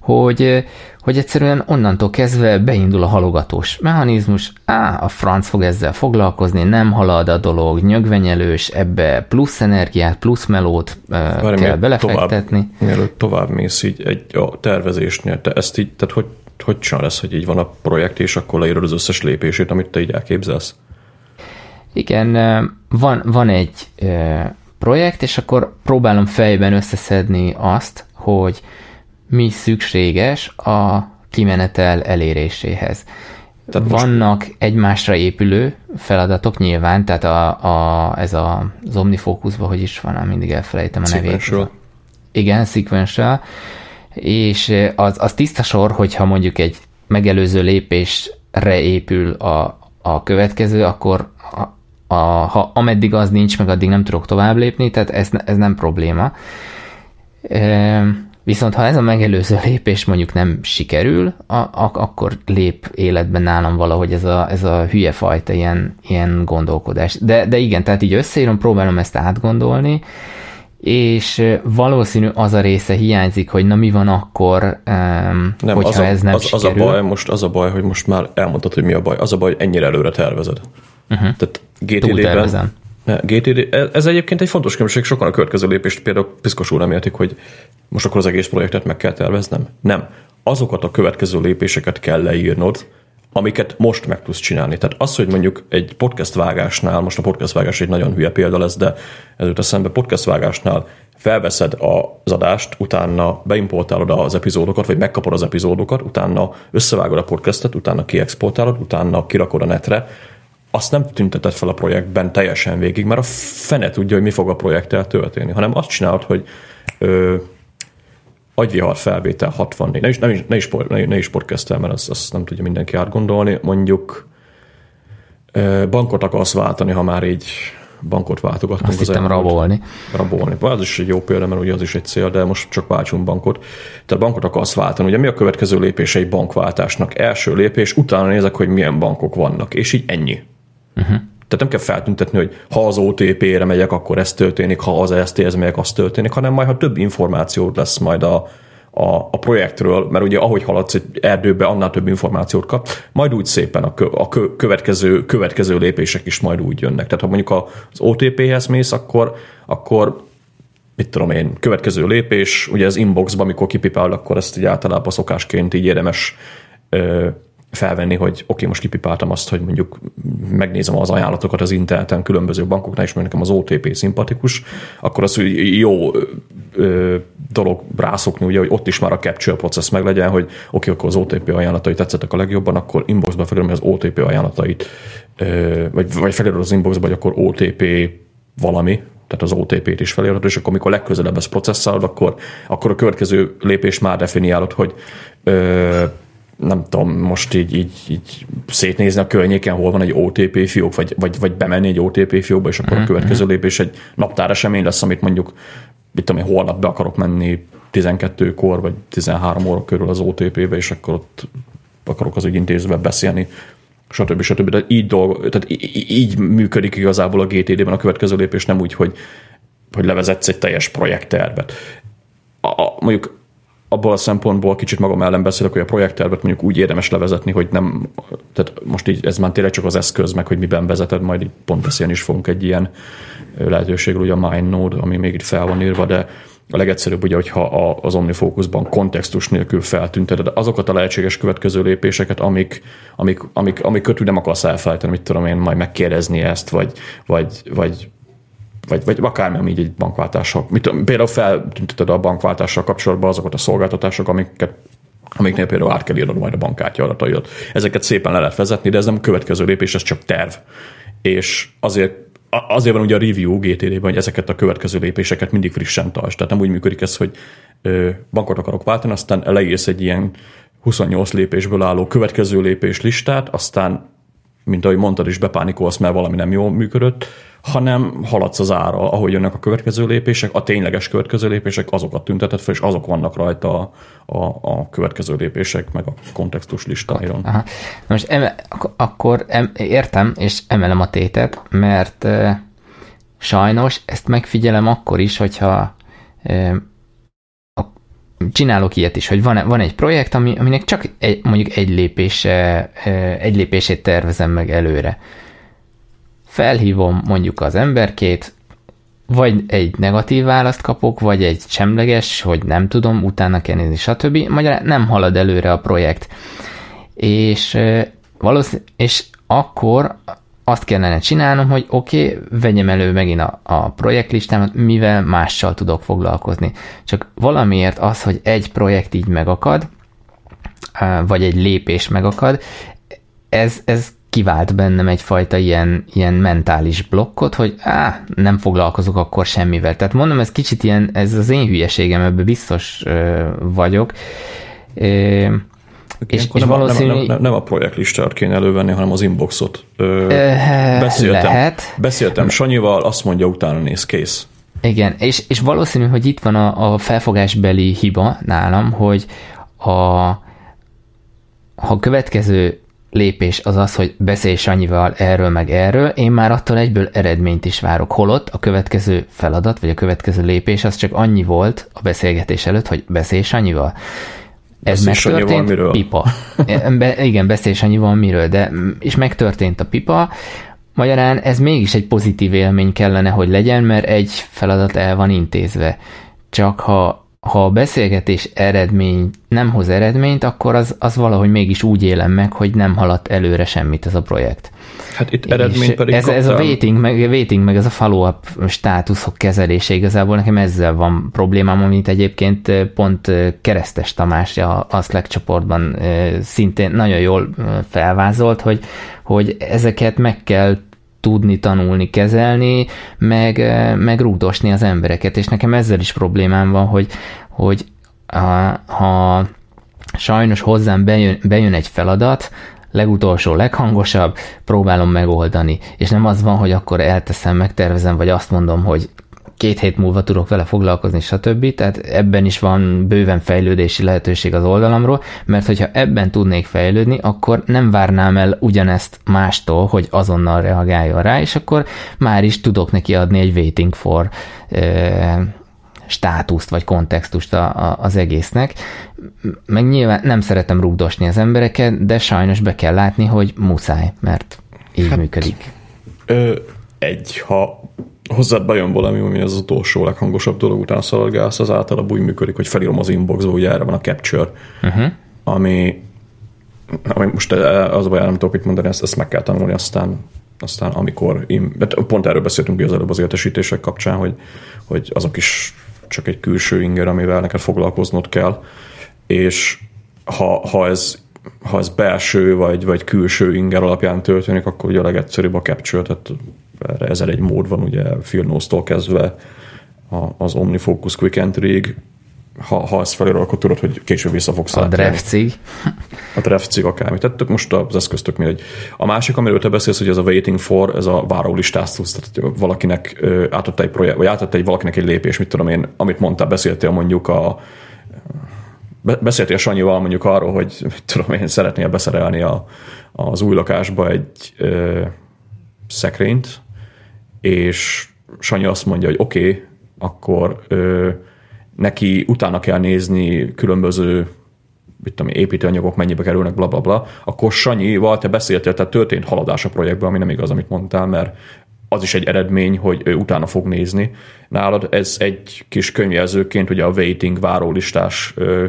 hogy, hogy egyszerűen onnantól kezdve beindul a halogatós mechanizmus, á, a franc fog ezzel foglalkozni, nem halad a dolog, nyögvenyelős, ebbe plusz energiát, plusz melót Várj, kell belefektetni. Tovább, mielőtt tovább mész így egy a tervezésnél, te ezt így, tehát hogy, hogy csinál ez, hogy így van a projekt, és akkor leírod az összes lépését, amit te így elképzelsz? Igen, van, van egy projekt, és akkor próbálom fejben összeszedni azt, hogy mi szükséges a kimenetel eléréséhez. Tehát Vannak most... egymásra épülő feladatok nyilván, tehát a, a, ez a, az Omnifocusban, hogy is van, mindig elfelejtem a sequential. nevét. Igen, sequential. És az, az tiszta sor, hogyha mondjuk egy megelőző lépésre épül a, a következő, akkor a, a, ha ameddig az nincs, meg addig nem tudok tovább lépni, tehát ez, ez nem probléma. E- Viszont ha ez a megelőző lépés mondjuk nem sikerül, a, a, akkor lép életben nálam valahogy ez a, ez a hülye fajta ilyen, ilyen gondolkodás. De, de igen, tehát így összeírom, próbálom ezt átgondolni, és valószínű az a része hiányzik, hogy na mi van akkor, um, nem, hogyha az a, ez nem az, sikerül. Az a, baj, most az a baj, hogy most már elmondtad, hogy mi a baj. Az a baj, hogy ennyire előre tervezed. Uh-huh. Tehát GTD-ben, GTD, ez egyébként egy fontos különbség, sokan a következő lépést például piszkos úr nem értik, hogy most akkor az egész projektet meg kell terveznem. Nem. Azokat a következő lépéseket kell leírnod, amiket most meg tudsz csinálni. Tehát az, hogy mondjuk egy podcast vágásnál, most a podcast vágás egy nagyon hülye példa lesz, de ez jut eszembe, podcast vágásnál felveszed az adást, utána beimportálod az epizódokat, vagy megkapod az epizódokat, utána összevágod a podcastet, utána kiexportálod, utána kirakod a netre, azt nem tünteted fel a projektben teljesen végig, mert a fene tudja, hogy mi fog a projekttel történni, hanem azt csinálod, hogy ö, agyvihar felvétel 64, ne is, ne is, ne is, ne, ne is podcasttel, mert azt, azt nem tudja mindenki átgondolni, mondjuk ö, bankot akarsz váltani, ha már így bankot váltogattunk. Azt hittem rabolni. Rabolni. Az is egy jó példa, mert ugye az is egy cél, de most csak váltsunk bankot. Tehát bankot akarsz váltani. Ugye mi a következő lépés egy bankváltásnak? Első lépés, utána nézek, hogy milyen bankok vannak, és így ennyi. Uh-huh. Tehát nem kell feltüntetni, hogy ha az OTP-re megyek, akkor ez történik, ha az STS megyek, az történik, hanem majd, ha több információt lesz majd a, a, a projektről, mert ugye ahogy haladsz egy erdőbe, annál több információt kap, majd úgy szépen a, kö, a kö, következő, következő lépések is majd úgy jönnek. Tehát ha mondjuk az OTP-hez mész, akkor, akkor mit tudom én, következő lépés, ugye az inboxban, amikor kipipál, akkor ezt így általában szokásként így érdemes felvenni, hogy oké, okay, most kipipáltam azt, hogy mondjuk megnézem az ajánlatokat az interneten különböző bankoknál, és nekem az OTP szimpatikus, akkor az jó ö, dolog rászokni, ugye, hogy ott is már a capture process meg legyen, hogy oké, okay, akkor az OTP ajánlatai tetszettek a legjobban, akkor inboxba felírom az OTP ajánlatait, ö, vagy, vagy felírod az inboxba, hogy akkor OTP valami, tehát az OTP-t is felírod, és akkor amikor legközelebb ezt processzálod, akkor, akkor a következő lépés már definiálod, hogy ö, nem tudom, most így, így, így szétnézni a környéken, hol van egy OTP fiók, vagy, vagy, vagy bemenni egy OTP fiókba, és akkor mm-hmm. a mhm, következő mhm. lépés egy naptár esemény lesz, amit mondjuk, mit tudom én, holnap be akarok menni 12-kor, vagy 13 óra körül az OTP-be, és akkor ott akarok az ügyintézővel beszélni, stb. stb. De így, dolg, tehát így működik igazából a GTD-ben a következő lépés, nem úgy, hogy, hogy levezetsz egy teljes projekttervet. A, mondjuk abból a szempontból kicsit magam ellen beszélek, hogy a projekttervet mondjuk úgy érdemes levezetni, hogy nem, tehát most így ez már tényleg csak az eszköz, meg hogy miben vezeted, majd így pont beszélni is fogunk egy ilyen lehetőségről, ugye a MindNode, ami még itt fel van írva, de a legegyszerűbb ugye, hogyha az OmniFocusban kontextus nélkül feltünteted azokat a lehetséges következő lépéseket, amik, amik, amik, amik kötül nem akarsz elfelejteni, mit tudom én, majd megkérdezni ezt, vagy, vagy, vagy vagy, vagy akármi, ami így egy bankváltással. Mit, például feltünteted a bankváltással kapcsolatban azokat a szolgáltatások, amiket amiknél például át kell írnod majd a bankkártya adataidat. Ezeket szépen le lehet vezetni, de ez nem a következő lépés, ez csak terv. És azért azért van ugye a review GTD-ben, hogy ezeket a következő lépéseket mindig frissen tarts. Tehát nem úgy működik ez, hogy bankot akarok váltani, aztán leírsz egy ilyen 28 lépésből álló következő lépés listát, aztán, mint ahogy mondtad is, bepánikolsz, mert valami nem jól működött, hanem haladsz az ára, ahogy jönnek a következő lépések, a tényleges következő lépések, azokat tünteted fel, és azok vannak rajta a, a, a következő lépések, meg a kontextus listáiron. Aha. Most eme, akkor em, értem, és emelem a tétet, mert e, sajnos ezt megfigyelem akkor is, hogyha e, a, csinálok ilyet is, hogy van, van egy projekt, ami, aminek csak egy, mondjuk egy, lépése, egy lépését tervezem meg előre felhívom mondjuk az emberkét, vagy egy negatív választ kapok, vagy egy semleges, hogy nem tudom, utána kell nézni, stb. Magyarán nem halad előre a projekt. És, valószínű, és akkor azt kellene csinálnom, hogy oké, okay, vegyem elő megint a, a projektlistámat, mivel mással tudok foglalkozni. Csak valamiért az, hogy egy projekt így megakad, vagy egy lépés megakad, ez, ez kivált bennem egyfajta ilyen, ilyen mentális blokkot, hogy á, nem foglalkozok akkor semmivel. Tehát mondom, ez kicsit ilyen, ez az én hülyeségem, ebben biztos ö, vagyok. Ö, és, és nem, valószínű... nem, nem, nem a projektlistát kéne elővenni, hanem az inboxot. Ö, beszéltem, lehet. beszéltem Sanyival, azt mondja, utána néz, kész. Igen, és, és valószínű, hogy itt van a, a felfogásbeli hiba nálam, hogy a, ha a következő lépés az az, hogy beszélj Sanyival erről meg erről, én már attól egyből eredményt is várok. Holott a következő feladat, vagy a következő lépés az csak annyi volt a beszélgetés előtt, hogy beszélj Sanyival. Ez beszélj megtörtént, miről? pipa. Be, igen, beszélj Sanyival miről, de és megtörtént a pipa, Magyarán ez mégis egy pozitív élmény kellene, hogy legyen, mert egy feladat el van intézve. Csak ha ha a beszélgetés eredmény nem hoz eredményt, akkor az, az valahogy mégis úgy élem meg, hogy nem haladt előre semmit ez a projekt. Hát itt eredmény pedig ez, ez a waiting meg, waiting meg ez a follow-up státuszok kezelése igazából nekem ezzel van problémám, amit egyébként pont Keresztes Tamás a Slack csoportban szintén nagyon jól felvázolt, hogy, hogy ezeket meg kell tudni, tanulni, kezelni, meg, meg rúgdosni az embereket, és nekem ezzel is problémám van, hogy, hogy ha, ha sajnos hozzám bejön, bejön egy feladat, legutolsó, leghangosabb, próbálom megoldani. És nem az van, hogy akkor elteszem, megtervezem, vagy azt mondom, hogy két hét múlva tudok vele foglalkozni, stb. Tehát ebben is van bőven fejlődési lehetőség az oldalamról, mert hogyha ebben tudnék fejlődni, akkor nem várnám el ugyanezt mástól, hogy azonnal reagáljon rá, és akkor már is tudok neki adni egy waiting for státuszt vagy kontextust a, a, az egésznek. Meg nyilván nem szeretem rugdosni az embereket, de sajnos be kell látni, hogy muszáj, mert így hát, működik. Ö, egy, ha hozzád bejön valami, ami az utolsó leghangosabb dolog után szaladgálsz, az általában úgy működik, hogy felírom az inboxba, hogy erre van a capture, uh-huh. ami, ami most az a baj, nem tudok mit mondani, ezt, ezt meg kell tanulni, aztán aztán amikor, én, pont erről beszéltünk az előbb az értesítések kapcsán, hogy, hogy azok is csak egy külső inger, amivel neked foglalkoznod kell, és ha, ha ez ha ez belső vagy, vagy külső inger alapján történik, akkor ugye a legegyszerűbb a capture, tehát erre ezer egy mód van, ugye Field kezdve az OmniFocus Quick Entry-ig, ha, ha ezt felírod, akkor tudod, hogy később vissza fogsz A drefcig. A drefcig akármi. Tehát most az eszköztök mindegy. A másik, amiről te beszélsz, hogy ez a waiting for, ez a várólistáztus, tehát valakinek átadta egy projekt, vagy átadta egy valakinek egy lépés, mit tudom én, amit mondtál, beszéltél mondjuk a beszéltél Sanyival mondjuk arról, hogy tudom én, szeretnél beszerelni a, az új lakásba egy ö, szekrényt, és Sanyi azt mondja, hogy oké, okay, akkor ö, neki utána kell nézni különböző mit tudom, építőanyagok mennyibe kerülnek, bla, bla, bla, akkor Sanyival te beszéltél, tehát történt haladás a projektben, ami nem igaz, amit mondtál, mert az is egy eredmény, hogy ő utána fog nézni. Nálad ez egy kis könyvjelzőként, ugye a waiting várólistás ö,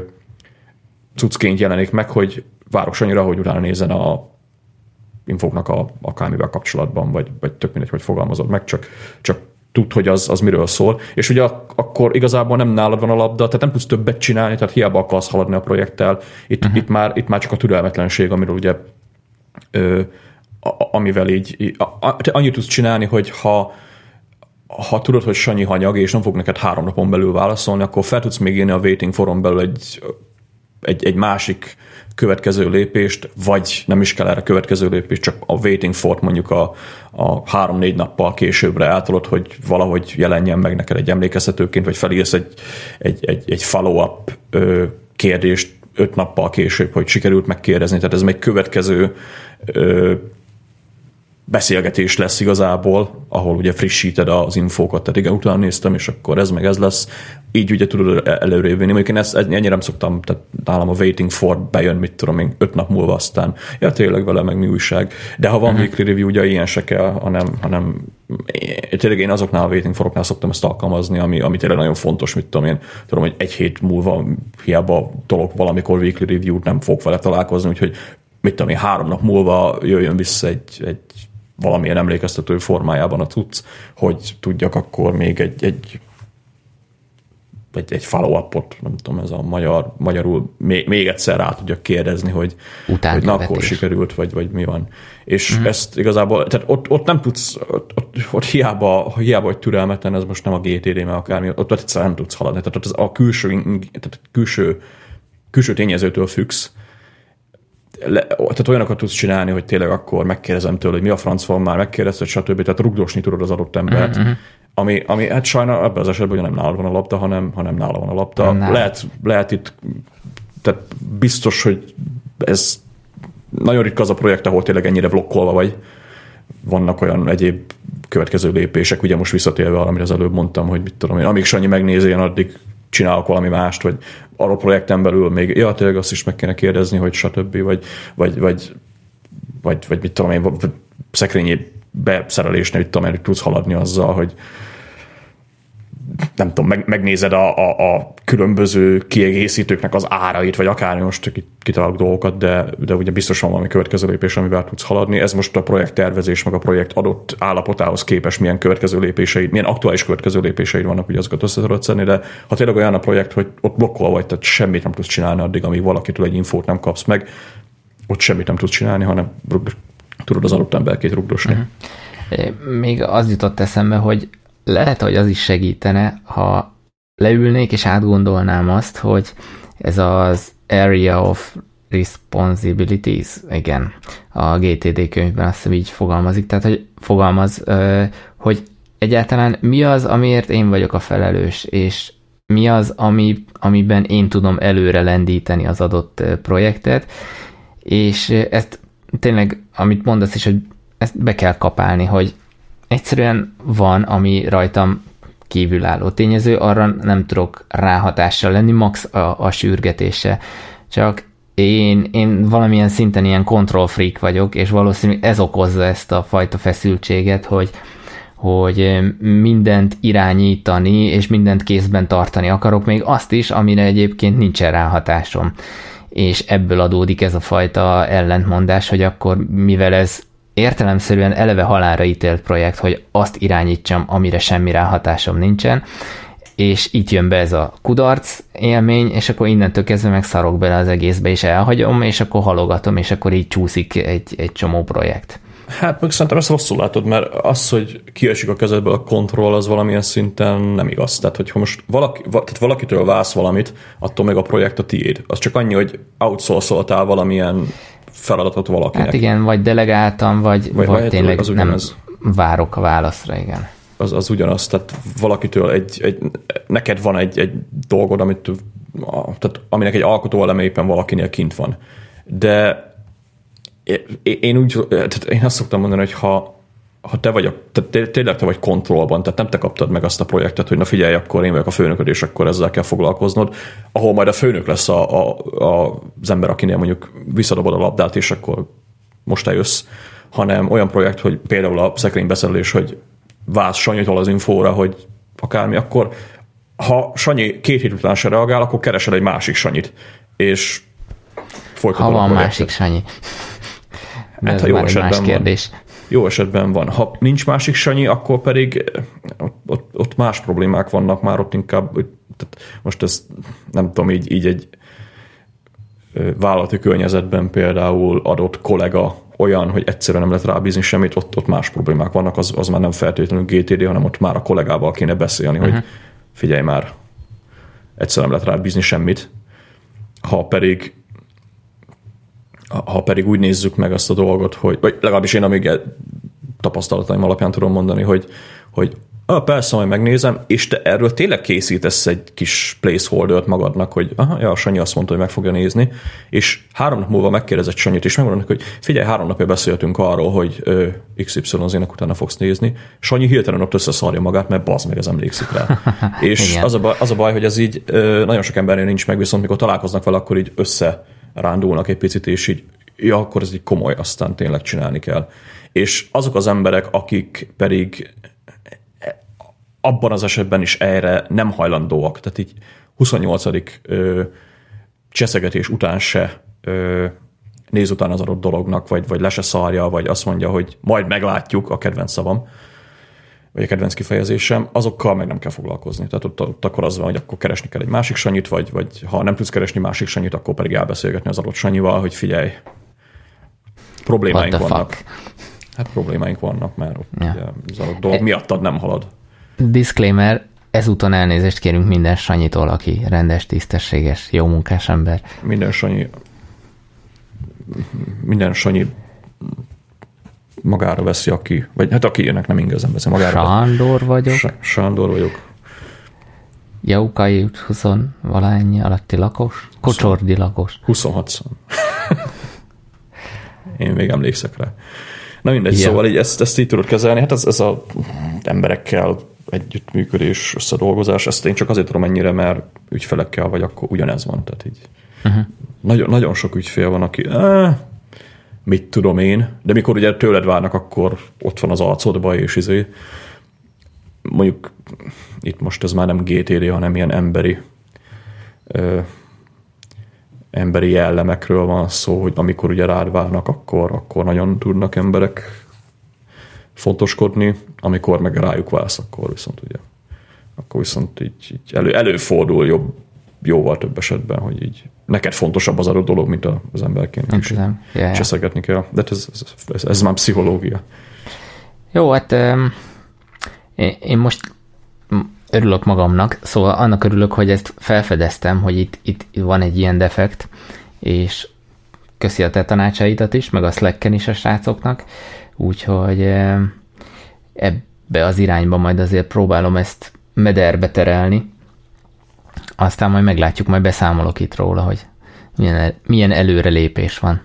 cuccként jelenik meg, hogy várok Sanyira, hogy utána nézzen a infóknak a, akármivel kapcsolatban, vagy, vagy tök mindegy, hogy fogalmazod meg, csak, csak tud, hogy az, az miről szól. És ugye akkor igazából nem nálad van a labda, tehát nem tudsz többet csinálni, tehát hiába akarsz haladni a projekttel. Itt, uh-huh. itt, már, itt már csak a türelmetlenség, amiről ugye ö, a, amivel így, így a, a, te annyit tudsz csinálni, hogy ha ha tudod, hogy Sanyi hanyag, és nem fog neked három napon belül válaszolni, akkor fel tudsz még írni a waiting forum belül egy, egy, egy másik következő lépést, vagy nem is kell erre következő lépést, csak a waiting for mondjuk a, a három-négy nappal későbbre átolod, hogy valahogy jelenjen meg neked egy emlékeztetőként, vagy felírsz egy, egy, egy, egy follow-up kérdést öt nappal később, hogy sikerült megkérdezni. Tehát ez még következő ö, beszélgetés lesz igazából, ahol ugye frissíted az infókat, tehát igen, utána néztem, és akkor ez meg ez lesz, így ugye tudod előrébb vinni. Mondjuk én ezt ennyire nem szoktam, tehát nálam a waiting for bejön, mit tudom én, öt nap múlva aztán, ja tényleg vele meg mi újság. De ha van uh-huh. weekly review, ugye ilyen se kell, hanem, hanem tényleg én azoknál a waiting foroknál szoktam ezt alkalmazni, ami, ami tényleg nagyon fontos, mit tudom én, tudom, hogy egy hét múlva hiába tolok valamikor weekly review-t, nem fog vele találkozni, úgyhogy mit tudom én, három nap múlva jöjjön vissza egy, egy valamilyen emlékeztető formájában a tudsz, hogy tudjak akkor még egy, egy egy, egy follow-upot, nem tudom, ez a magyar, magyarul még, még egyszer rá tudjak kérdezni, hogy, hogy na akkor sikerült, vagy, vagy mi van. És mm-hmm. ezt igazából, tehát ott, ott nem tudsz, ott, ott, ott hiába, hiába, hogy türelmetlen, ez most nem a GTD, mert akármi, ott, ott egyszerűen nem tudsz haladni. Tehát ott az a külső, tehát külső, külső tényezőtől függsz, le, tehát olyanokat tudsz csinálni, hogy tényleg akkor megkérdezem tőle, hogy mi a franc van már, megkérdezted, stb. Tehát rugdosni tudod az adott embert. Mm-hmm. Ami, ami hát sajna ebben az esetben ugye nem nála van a labda, hanem, hanem nála van a labda. Nem. Lehet, lehet itt, tehát biztos, hogy ez nagyon ritka az a projekt, ahol tényleg ennyire blokkolva vagy. Vannak olyan egyéb következő lépések, ugye most visszatérve arra, amit az előbb mondtam, hogy mit tudom én, amíg Sanyi megnézi, addig csinálok valami mást, vagy arról projekten belül még, ja, tényleg azt is meg kéne kérdezni, hogy stb. Vagy, vagy, vagy, vagy, vagy mit tudom én, szekrényi beszerelésnél, itt tudom, tudsz haladni azzal, hogy nem tudom, meg, megnézed a, a, a különböző kiegészítőknek az árait, vagy akár most kitalálok dolgokat, de, de ugye biztosan valami következő lépés, amivel tudsz haladni. Ez most a projekt tervezés, meg a projekt adott állapotához képes milyen következő lépéseid, milyen aktuális következő lépéseid vannak, hogy azokat össze tudod szedni, de ha tényleg olyan a projekt, hogy ott blokkol vagy, tehát semmit nem tudsz csinálni addig, amíg valakitől egy infót nem kapsz meg, ott semmit nem tudsz csinálni, hanem tudod az adott emberkét rugdosni. Uh-huh. Még az jutott eszembe, hogy lehet, hogy az is segítene, ha leülnék és átgondolnám azt, hogy ez az Area of Responsibilities, igen, a GTD könyvben azt hiszem így fogalmazik, tehát hogy fogalmaz, hogy egyáltalán mi az, amiért én vagyok a felelős, és mi az, ami, amiben én tudom előre lendíteni az adott projektet, és ezt tényleg, amit mondasz is, hogy ezt be kell kapálni, hogy egyszerűen van, ami rajtam kívülálló tényező, arra nem tudok ráhatással lenni, max a, a sürgetése. Csak én, én valamilyen szinten ilyen control freak vagyok, és valószínűleg ez okozza ezt a fajta feszültséget, hogy, hogy mindent irányítani, és mindent kézben tartani akarok, még azt is, amire egyébként nincsen ráhatásom. És ebből adódik ez a fajta ellentmondás, hogy akkor mivel ez értelemszerűen eleve halára ítélt projekt, hogy azt irányítsam, amire semmi ráhatásom nincsen, és itt jön be ez a kudarc élmény, és akkor innentől kezdve meg szarok bele az egészbe, és elhagyom, és akkor halogatom, és akkor így csúszik egy, egy csomó projekt. Hát meg szerintem ezt rosszul látod, mert az, hogy kiesik a kezedből a kontroll, az valamilyen szinten nem igaz. Tehát, hogyha most valaki, tehát valakitől válsz valamit, attól még a projekt a tiéd. Az csak annyi, hogy outsourcoltál valamilyen feladatot valakinek. Hát igen, vagy delegáltam, vagy, vagy, vagy tényleg az nem várok a válaszra, igen. Az, az ugyanaz, tehát valakitől egy, egy, neked van egy, egy dolgod, amit, tehát aminek egy alkotó eleme éppen valakinél kint van. De én úgy, tehát én azt szoktam mondani, hogy ha, ha te vagy, a, tehát tényleg te vagy kontrollban, tehát nem te kaptad meg azt a projektet, hogy na figyelj, akkor én vagyok a főnököd, és akkor ezzel kell foglalkoznod, ahol majd a főnök lesz a, a, a, az ember, akinél mondjuk visszadobod a labdát, és akkor most eljössz, hanem olyan projekt, hogy például a szekrénybeszerelés, hogy válsz Sanyitól az infóra, hogy akármi, akkor ha Sanyi két hét után se reagál, akkor keresel egy másik Sanyit, és folytatod Ha van másik Sanyi. De hát, ha jó más kérdés. Van jó esetben van. Ha nincs másik sanyi, akkor pedig eh, ott, ott, ott más problémák vannak már, ott inkább, tehát most ez nem tudom, így, így egy vállalati környezetben például adott kollega olyan, hogy egyszerűen nem lehet rábízni semmit, ott, ott más problémák vannak, az, az már nem feltétlenül GTD, hanem ott már a kollégával kéne beszélni, uh-huh. hogy mhm. figyelj már, egyszerűen nem lehet rábízni semmit. Ha pedig ha pedig úgy nézzük meg azt a dolgot, hogy, vagy legalábbis én amíg tapasztalataim alapján tudom mondani, hogy, hogy ah, persze, majd megnézem, és te erről tényleg készítesz egy kis placeholder magadnak, hogy aha, ja, Sanyi azt mondta, hogy meg fogja nézni, és három nap múlva megkérdezett Sanyit, és megmondani, hogy figyelj, három napja beszéltünk arról, hogy ö, XY az ének utána fogsz nézni. Sanyi hirtelen ott összeszarja magát, mert bazd meg, ez emlékszik rá. és az a, baj, az a baj, hogy ez így ö, nagyon sok embernél nincs meg, viszont mikor találkoznak vele, akkor így össze rándulnak egy picit, és így, ja, akkor ez így komoly, aztán tényleg csinálni kell. És azok az emberek, akik pedig abban az esetben is erre nem hajlandóak, tehát így 28. Ö, cseszegetés után se ö, néz után az adott dolognak, vagy, vagy le se szarja, vagy azt mondja, hogy majd meglátjuk, a kedvenc szavam, vagy a kedvenc kifejezésem, azokkal meg nem kell foglalkozni. Tehát ott, ott akkor az van, hogy akkor keresni kell egy másik sanyit, vagy, vagy ha nem tudsz keresni másik sanyit, akkor pedig elbeszélgetni az adott sanyival, hogy figyelj, problémáink vannak. Fuck? Hát problémáink vannak, mert ott ja. ugye, az adott dolog e- miattad nem halad. Disclaimer, ezúton elnézést kérünk minden Sanyitól, aki rendes, tisztességes, jó munkás ember. Minden Sanyi minden Sanyi magára veszi, aki, vagy hát aki jönnek nem igazán veszi magára. Sándor vagyok. Sándor vagyok. Jaukai út 20 valányi alatti lakos, kocsordi lakos. 26 szám. Én még emlékszek rá. Na mindegy, ja. szóval így ezt, ezt így tudod kezelni, hát ez, ez a emberekkel együttműködés, összedolgozás, ezt én csak azért tudom ennyire, mert ügyfelekkel vagy akkor ugyanez van, tehát így uh-huh. nagyon, nagyon sok ügyfél van, aki eh, mit tudom én, de mikor ugye tőled várnak, akkor ott van az arcodba, és izé, mondjuk itt most ez már nem GTD, hanem ilyen emberi ö, emberi jellemekről van szó, hogy amikor ugye rád várnak, akkor, akkor nagyon tudnak emberek fontoskodni, amikor meg rájuk válsz, akkor viszont ugye akkor viszont így, így elő, előfordul jobb, jóval több esetben, hogy így neked fontosabb az adott dolog, mint az emberként is. Yeah, Cseszegetni kell. De ez, ez, ez, ez már pszichológia. Jó, hát um, én most örülök magamnak, szóval annak örülök, hogy ezt felfedeztem, hogy itt, itt van egy ilyen defekt, és köszi a te tanácsaidat is, meg a slack is a srácoknak, úgyhogy ebbe az irányba majd azért próbálom ezt mederbe terelni, aztán majd meglátjuk, majd beszámolok itt róla, hogy milyen, milyen előrelépés van.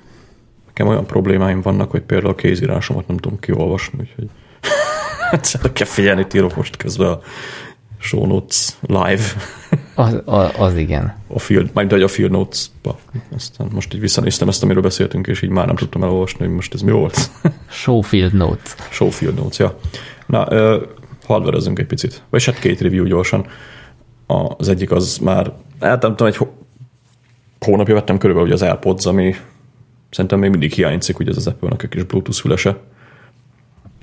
Nekem olyan problémáim vannak, hogy például a kézírásomat nem tudom kiolvasni, úgyhogy hát kell figyelni, írok most közben a show notes live. Az, az, az igen. A field, majd a field notes-ba. Aztán most így visszanéztem ezt, amiről beszéltünk, és így már nem tudtam elolvasni, hogy most ez mi volt. Showfield notes. Showfield notes, ja. Na, uh, hardwareezünk egy picit. Vagy hát két review gyorsan. Az egyik az már, hát nem tudom, egy hónapja vettem körülbelül az AirPods, ami szerintem még mindig hiányzik, ugye ez az Apple-nak egy kis Bluetooth fülese.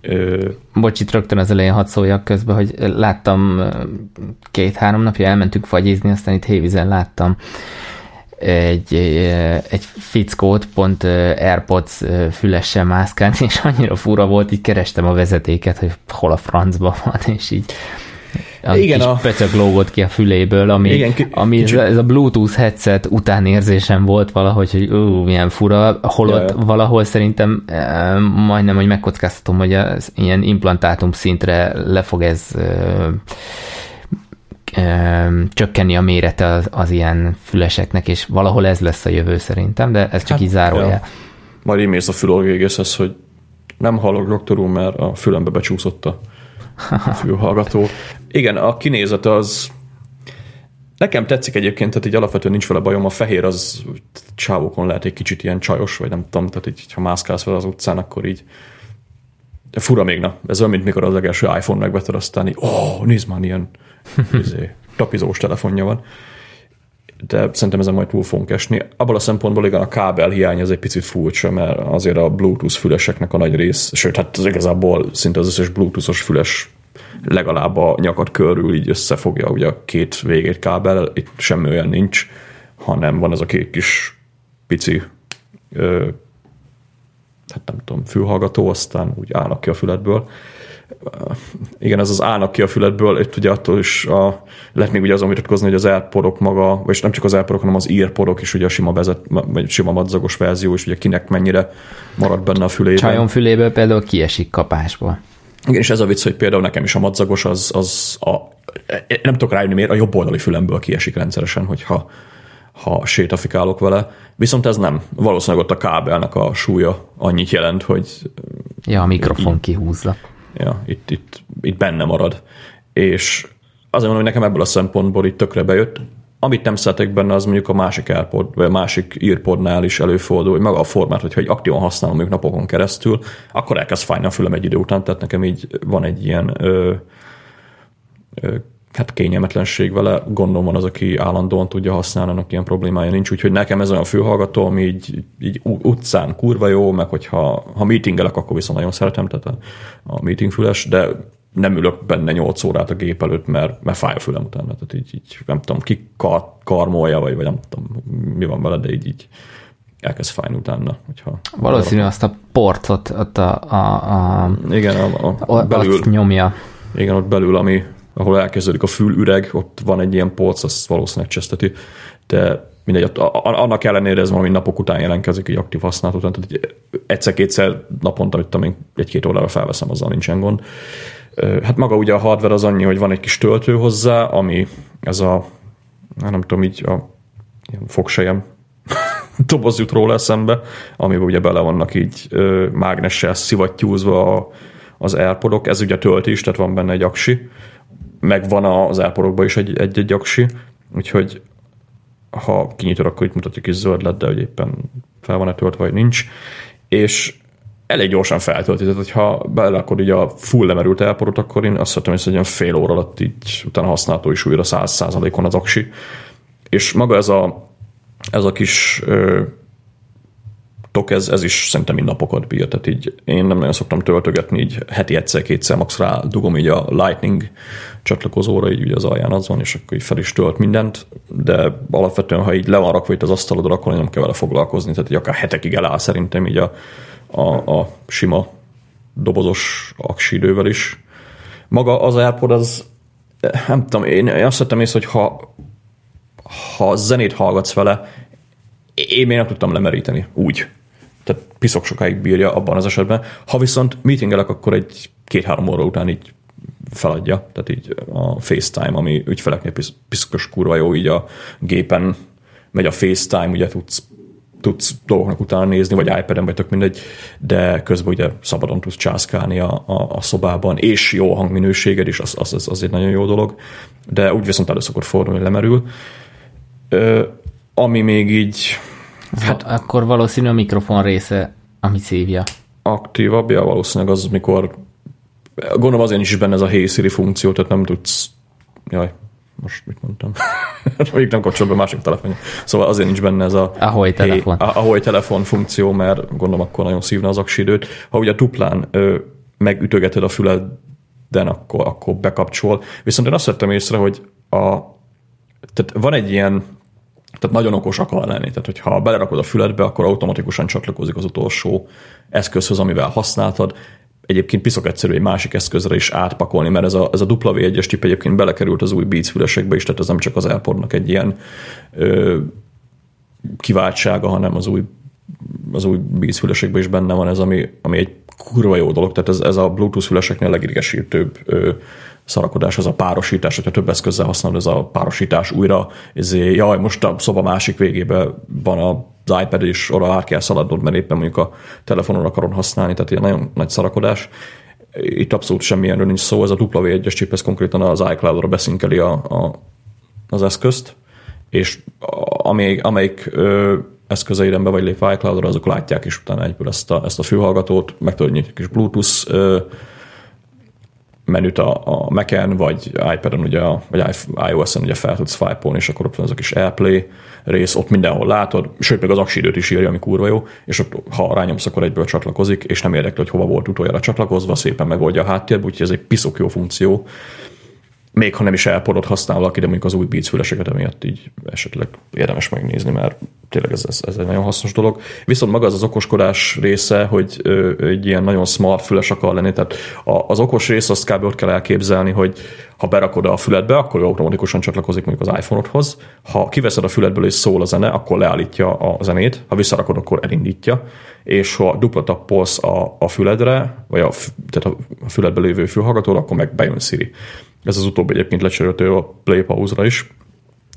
Ö... Bocs, itt rögtön az elején hadd szóljak közben, hogy láttam két-három napja elmentünk fagyizni, aztán itt Hévizen láttam egy, egy fickót pont Airpods fülessel mászkálni, és annyira fura volt, így kerestem a vezetéket, hogy hol a francba van, és így az igen, kis a... pöcök lógott ki a füléből, ami, igen, ki, ami kicsit... ez a Bluetooth headset utánérzésem volt valahogy, hogy ú, milyen fura, holott ja, valahol szerintem e, majdnem, hogy megkockáztatom, hogy az ilyen implantátum szintre le fog ez e, e, csökkenni a mérete az, az ilyen füleseknek, és valahol ez lesz a jövő szerintem, de ez csak hát, így zárója. Ja. Majd imész a fülorgégészhez, hogy nem hallok doktor úr, mert a fülembe becsúszott a fülhallgató. Igen, a kinézet az Nekem tetszik egyébként, tehát így alapvetően nincs vele bajom, a fehér az csávokon lehet egy kicsit ilyen csajos, vagy nem tudom, tehát így, ha mászkálsz vele az utcán, akkor így de fura még, na. Ez olyan, mint mikor az legelső iPhone megvetted, aztán így, ó, oh, nézd már, ilyen izé, tapizós telefonja van de szerintem ezen majd túl fogunk esni. Abban a szempontból igen, a kábel hiány az egy picit furcsa, mert azért a Bluetooth füleseknek a nagy rész, sőt, hát az igazából szinte az összes Bluetoothos füles legalább a nyakat körül így összefogja ugye a két végét kábel, itt semmi olyan nincs, hanem van ez a két kis pici ö, hát nem tudom, fülhallgató, aztán úgy állnak ki a füledből igen, ez az állnak ki a füledből, itt ugye attól is a, lehet még ugye azon vitatkozni, hogy az airpodok maga, vagy nem csak az airpodok, hanem az earpodok is ugye a sima, vezet, vagy sima madzagos verzió, és ugye kinek mennyire marad benne a fülében. Csajon füléből például kiesik kapásból. Igen, és ez a vicc, hogy például nekem is a madzagos az, az a, nem tudok rájönni miért, a jobb oldali fülemből kiesik rendszeresen, hogyha ha sétafikálok vele. Viszont ez nem. Valószínűleg ott a kábelnek a súlya annyit jelent, hogy... Ja, a mikrofon kihúzza ja, itt, itt, itt benne marad. És azért mondom, hogy nekem ebből a szempontból itt tökre bejött. Amit nem szeretek benne, az mondjuk a másik AirPod, vagy a másik earpodnál is előfordul, hogy maga a formát, hogyha egy aktívan használom mondjuk napokon keresztül, akkor elkezd fájni a fülem egy idő után, tehát nekem így van egy ilyen ö, ö, hát kényelmetlenség vele, gondolom van az, aki állandóan tudja használni, annak ilyen problémája nincs, úgyhogy nekem ez olyan fülhallgató, ami így, így utcán kurva jó, meg hogyha ha meetingelek, akkor viszont nagyon szeretem, tehát a, a meetingfüles, de nem ülök benne 8 órát a gép előtt, mert, mert fáj a fülem utána, tehát így, így nem tudom, ki kar, karmolja, vagy, vagy nem tudom, mi van vele, de így, így elkezd fájni utána. Hogyha Valószínű azt a portot ott a, a, a, igen, a, a, a belül, azt nyomja. Igen, ott belül, ami, ahol elkezdődik a fülüreg, ott van egy ilyen polc, az valószínűleg cseszteti, de mindegy, annak ellenére ez valami napok után jelentkezik, egy aktív használat után, tehát egyszer-kétszer naponta, amit én egy-két órára felveszem, azzal nincsen gond. Hát maga ugye a hardware az annyi, hogy van egy kis töltő hozzá, ami ez a, nem tudom, így a ilyen fogsejem doboz jut róla eszembe, amiben ugye bele vannak így mágnessel szivattyúzva a, az airpodok, ez ugye töltés, tehát van benne egy aksi, meg van az elporokban is egy, egy, egy aksi, úgyhogy ha kinyitod, akkor itt mutatjuk is zöld lett, de hogy éppen fel van-e töltve, vagy nincs. és elég gyorsan feltölti, tehát hogyha akkor így a full lemerült elporot, akkor én azt vettem, hogy egy olyan fél óra alatt így utána használható is újra 100%-on az aksi. És maga ez a, ez a kis ö, tok, ez, ez is szerintem mind napokat bír, tehát így én nem nagyon szoktam töltögetni, így heti egyszer-kétszer max rá dugom így a Lightning csatlakozóra, így ugye az alján az van, és akkor így fel is tölt mindent, de alapvetően, ha így le van rakva itt az asztalodra, akkor nem kell vele foglalkozni, tehát így akár hetekig eláll szerintem így a, a, a sima dobozos aksi idővel is. Maga az AirPod az, nem tudom, én azt vettem észre, hogy ha, ha zenét hallgatsz vele, én még nem tudtam lemeríteni, úgy. Tehát piszok sokáig bírja abban az esetben. Ha viszont meetingelek, akkor egy két-három óra után így feladja, tehát így a FaceTime, ami ügyfeleknél piszkos kurva jó, így a gépen megy a FaceTime, ugye tudsz tudsz dolgoknak utána nézni, vagy iPad-en, vagy tök mindegy, de közben ugye szabadon tudsz császkálni a, a, a szobában, és jó a hangminőséged is, az, az, az egy nagyon jó dolog, de úgy viszont elő szokott fordulni, hogy lemerül. Ö, ami még így... Hát akkor valószínű a mikrofon része, ami szívja. Aktívabb, ja, valószínűleg az, mikor gondolom azért is benne ez a Hey Siri funkció, tehát nem tudsz jaj, most mit mondtam? Még nem kapcsol be másik telefon. Szóval azért nincs benne ez a ahoy telefon. Hey, ahoy telefon funkció, mert gondolom akkor nagyon szívna az aksi időt. Ha ugye duplán ö, megütögeted a füleden, akkor, akkor bekapcsol. Viszont én azt vettem észre, hogy a, tehát van egy ilyen tehát nagyon okos akar lenni. Tehát, hogyha belerakod a füledbe, akkor automatikusan csatlakozik az utolsó eszközhöz, amivel használtad egyébként piszok egyszerű egy másik eszközre is átpakolni, mert ez a, ez a W1-es tip egyébként belekerült az új Beats fülesekbe is, tehát ez nem csak az airpod egy ilyen ö, kiváltsága, hanem az új, az új Beats fülesekben is benne van ez, ami, ami egy kurva jó dolog, tehát ez, ez a Bluetooth füleseknél legidegesítőbb ö, szarakodás, az a párosítás, hogyha több eszközzel használod, ez a párosítás újra, ezért, jaj, most a szoba másik végében van a az iPad is oda át kell szaladnod, mert éppen mondjuk a telefonon akarom használni, tehát ilyen nagyon nagy szarakodás. Itt abszolút semmilyenről nincs szó, ez a W1-es chip, ez konkrétan az iCloud-ra beszinkeli a, a, az eszközt, és amelyik, amelyik ö, eszközeidembe vagy lépve iCloud-ra, azok látják is utána egyből ezt a, ezt a fülhallgatót, meg tudod nyitni kis Bluetooth ö, menüt a, a Mac-en, vagy iPad-on, ugye, vagy iOS-en ugye fel tudsz swipe és akkor ott van az a kis AirPlay rész, ott mindenhol látod, sőt, még az aksi időt is írja, ami kurva jó, és ott, ha rányomsz, akkor egyből csatlakozik, és nem érdekli, hogy hova volt utoljára csatlakozva, szépen megoldja a háttérbe, úgyhogy ez egy piszok jó funkció, még ha nem is elpodott használ valaki, de mondjuk az új Beats füleseket emiatt így esetleg érdemes megnézni, mert tényleg ez, ez, ez egy nagyon hasznos dolog. Viszont maga az az okoskodás része, hogy ö, egy ilyen nagyon smart füles akar lenni, tehát a, az okos rész azt kb. ott kell elképzelni, hogy ha berakod a füledbe, akkor automatikusan csatlakozik mondjuk az iPhone-odhoz. Ha kiveszed a füledből és szól a zene, akkor leállítja a zenét, ha visszarakod, akkor elindítja, és ha dupla tappolsz a, a füledre, vagy a, tehát a füledbe lévő fülhallgatóra, akkor meg bejön Siri. Ez az utóbbi egyébként lecserélhető a Play Pause-ra is,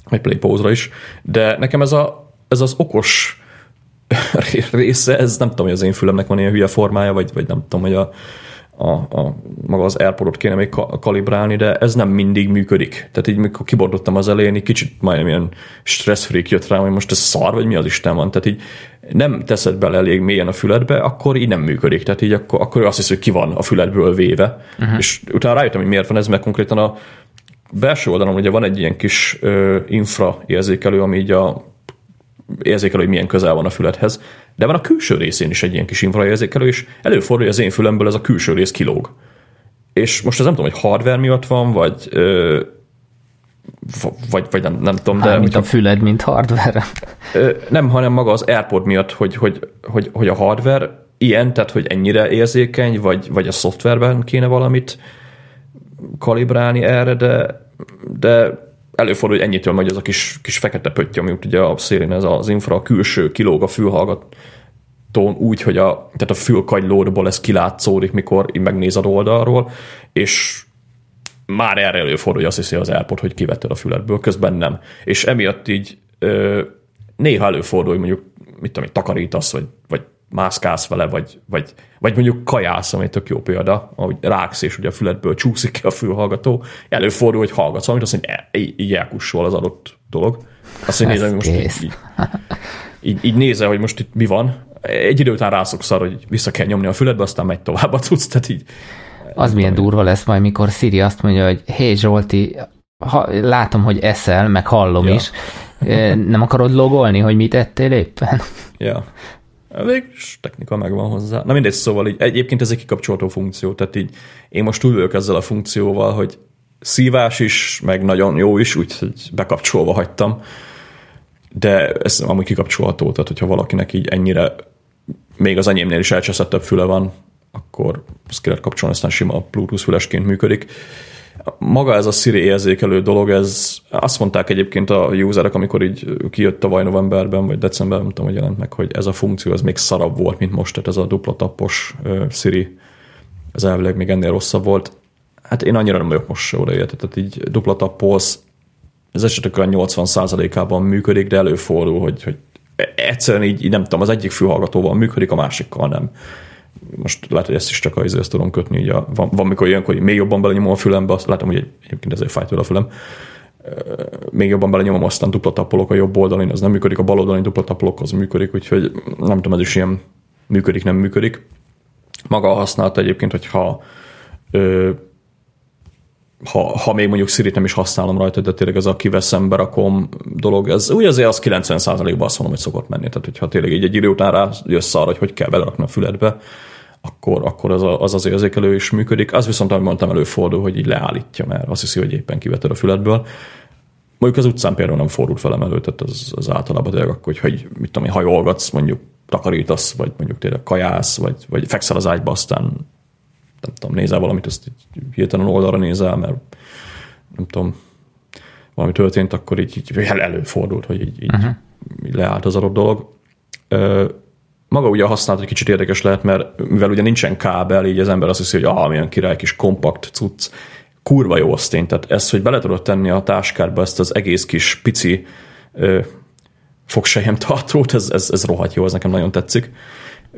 vagy Play Pause-ra is, de nekem ez, a, ez az okos része, ez nem tudom, hogy az én fülemnek van ilyen hülye formája, vagy, vagy nem tudom, hogy a, a, a, maga az AirPodot kéne még kalibrálni, de ez nem mindig működik. Tehát így, mikor kibordottam az elején, így kicsit majdnem ilyen stress freak jött rám, hogy most ez szar, vagy mi az Isten van. Tehát így nem teszed bele elég mélyen a füledbe, akkor így nem működik. Tehát így akkor, akkor azt hisz, hogy ki van a füledből véve. Uh-huh. És utána rájöttem, hogy miért van ez, mert konkrétan a belső oldalon ugye van egy ilyen kis ö, infra érzékelő, ami így a érzékelő, hogy milyen közel van a füledhez, de van a külső részén is egy ilyen kis infraérzékelő, és előfordul, hogy az én fülemből ez a külső rész kilóg. És most ez nem tudom, hogy hardware miatt van, vagy ö, vagy, vagy nem, nem tudom, de... Mint a füled, mint hardware. Nem, hanem maga az AirPod miatt, hogy, hogy, hogy, hogy a hardware ilyen, tehát hogy ennyire érzékeny, vagy, vagy a szoftverben kéne valamit kalibrálni erre, de, de előfordul, hogy ennyitől megy az a kis, kis fekete pötty, ami ugye a szélén ez az infra a külső kilóg a fülhallgatón úgy, hogy a, tehát a fülkagylódból ez kilátszódik, mikor megnéz a oldalról, és már erre előfordul, hogy azt hiszi az AirPod, hogy kivetted a füledből, közben nem. És emiatt így ö, néha előfordul, hogy mondjuk, mit tudom, takarítasz, vagy, vagy mászkálsz vele, vagy, vagy, vagy mondjuk kajász, ami tök jó példa, ahogy ráksz, és ugye a füledből csúszik ki a fülhallgató, előfordul, hogy hallgatsz valamit, azt mondja, így, így elkussol az adott dolog. Azt mondja, nézem, most így, így, így, így nézel, hogy most itt mi van, egy idő után rászoksz arra, hogy vissza kell nyomni a füledbe, aztán megy tovább a cucc, tehát így. Az milyen durva lesz majd, mikor Siri azt mondja, hogy hé Zsolti, ha, látom, hogy eszel, meg hallom ja. is, nem akarod logolni, hogy mit ettél éppen? Ja. Végülis technika megvan hozzá. Na mindegy, szóval így, egyébként ez egy kikapcsolható funkció, tehát így én most túl ezzel a funkcióval, hogy szívás is, meg nagyon jó is, úgyhogy bekapcsolva hagytam, de ez amúgy kikapcsolható, tehát hogyha valakinek így ennyire még az enyémnél is elcseszettebb füle van, akkor ezt ki lehet kapcsolni, aztán sima Bluetooth fülesként működik. Maga ez a Siri érzékelő dolog, ez azt mondták egyébként a userek, amikor így kijött tavaly novemberben, vagy decemberben, nem hogy jelent meg, hogy ez a funkció ez még szarabb volt, mint most, tehát ez a dupla tappos uh, Siri, ez elvileg még ennél rosszabb volt. Hát én annyira nem vagyok most se odaérte, tehát így dupla tappolsz, az esetek olyan 80%-ában működik, de előfordul, hogy, hogy egyszerűen így, így nem tudom, az egyik fülhallgatóval működik, a másikkal nem most lehet, hogy ezt is csak a ezt tudom kötni, így a, van, van mikor ilyenkor még jobban belenyomom a fülembe, azt látom, hogy egyébként ezért fájt a fülem, még jobban belenyomom, aztán dupla tapolok a jobb oldalon, az nem működik, a bal oldalon dupla tapolok, az működik, úgyhogy nem tudom, ez is ilyen működik, nem működik. Maga a használata egyébként, hogyha ha, ha még mondjuk Siri nem is használom rajta, de tényleg ez a kiveszem, berakom dolog, ez úgy azért az 90%-ban azt mondom, hogy szokott menni. Tehát, hogyha tényleg így egy idő után rá jössz arra, hogy hogy kell belerakni a füledbe, akkor, akkor az, a, az az érzékelő is működik. Az viszont, ahogy mondtam, előfordul, hogy így leállítja, mert azt hiszi, hogy éppen kiveted a füledből. Mondjuk az utcán például nem fordult velem elő, tehát az, az általában tényleg akkor, hogy mit tudom, hajolgatsz, mondjuk takarítasz, vagy mondjuk tényleg kajász, vagy, vagy fekszel az ágyba, aztán nem tudom, nézel valamit, azt így hirtelen oldalra nézel, mert nem tudom, valami történt, akkor így, így előfordult, hogy így, így, uh-huh. így leállt az adott dolog maga ugye a használat egy kicsit érdekes lehet, mert mivel ugye nincsen kábel, így az ember azt hiszi, hogy ah, milyen király kis kompakt cucc, kurva jó osztény. Tehát ezt, hogy bele tudod tenni a táskádba ezt az egész kis pici ö, fogsejem tartót, ez, ez, ez rohadt jó, ez nekem nagyon tetszik.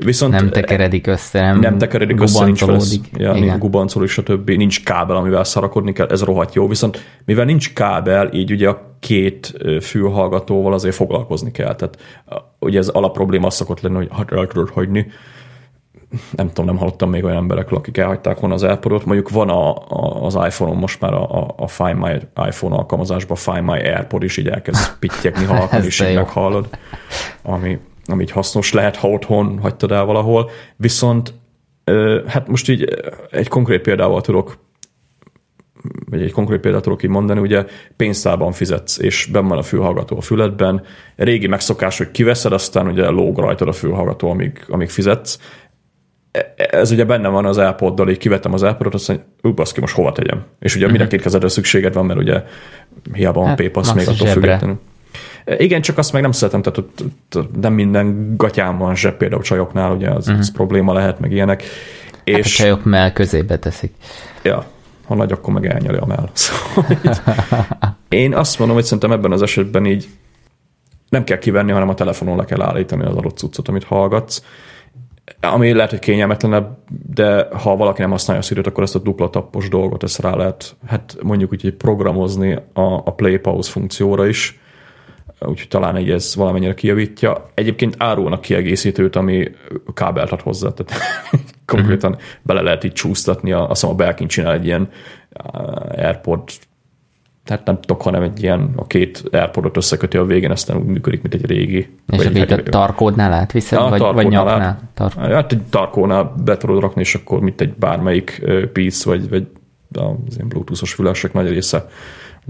Viszont nem tekeredik össze, nem, nem tekeredik össze, nincs vesz, ja, nincs gubancol és a többi, nincs kábel, amivel szarakodni kell, ez rohadt jó, viszont mivel nincs kábel, így ugye a két fülhallgatóval azért foglalkozni kell. Tehát ugye ez alapprobléma az szokott lenni, hogy el tudod hagyni. Nem tudom, nem hallottam még olyan emberekről, akik elhagyták volna az airpod Mondjuk van a, a, az iPhone-on most már a, a, a Find My iPhone alkalmazásban Find My AirPod is így elkezd pittyekni halkan, és így meghallod, ami, ami így hasznos lehet, ha otthon hagytad el valahol. Viszont hát most így egy konkrét példával tudok vagy egy konkrét példát tudok így mondani, ugye pénztárban fizetsz, és benn van a fülhallgató a füledben. Régi megszokás, hogy kiveszed, aztán ugye lóg rajtad a fülhallgató, amíg, amíg fizetsz. E, ez ugye benne van az elpoddal, így kivettem az elpodot, azt mondja, ú, baszki, most hova tegyem? És ugye uh-huh. mind a két kezedre szükséged van, mert ugye hiába van hát, PayPass még attól függetlenül. Igen, csak azt meg nem szeretem, tehát ott, ott nem minden gatyám van zseb, például csajoknál, ugye az, uh-huh. az probléma lehet, meg ilyenek. Hát és... a csajok mell közébe teszik. Ja, ha nagy, akkor meg elnyeli a mell. Szóval így, én azt mondom, hogy szerintem ebben az esetben így nem kell kivenni, hanem a telefonon le kell állítani az adott cuccot, amit hallgatsz. Ami lehet, hogy kényelmetlenebb, de ha valaki nem használja a siri akkor ezt a dupla tappos dolgot ezt rá lehet, hát mondjuk úgy, hogy programozni a, a play pause funkcióra is, úgyhogy talán egy ez valamennyire kijavítja. Egyébként árulnak kiegészítőt, ami kábelt ad hozzá, tehát konkrétan uh-huh. bele lehet így csúsztatni, azt hiszem a Belkin csinál egy ilyen Airpod tehát nem tudok, hanem egy ilyen, a két Airpodot összeköti a végén, aztán úgy működik, mint egy régi. És a egy, a tarkódnál átviszed, ja, vagy, vagy nyaknál? Tar- hát egy tarkónál be tudod rakni, és akkor mint egy bármelyik piece, vagy, vagy az ilyen bluetoothos fülesek nagy része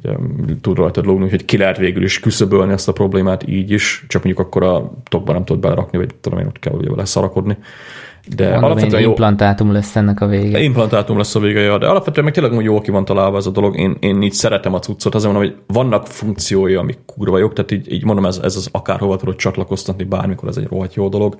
ugye, tud rajtad lógni, hogy ki lehet végül is küszöbölni ezt a problémát így is, csak mondjuk akkor a tokba nem tudod belerakni, vagy tudom én ott kell ugye vele szarakodni. De Mondom, alapvetően jó, implantátum lesz ennek a vége. Implantátum lesz a vége, ja, de alapvetően meg tényleg jó ki van találva ez a dolog. Én, én így szeretem a cuccot, azért mondom, hogy vannak funkciói, amik kurva jók, tehát így, így mondom, ez, ez az akárhova tudod csatlakoztatni bármikor, ez egy rohadt jó dolog.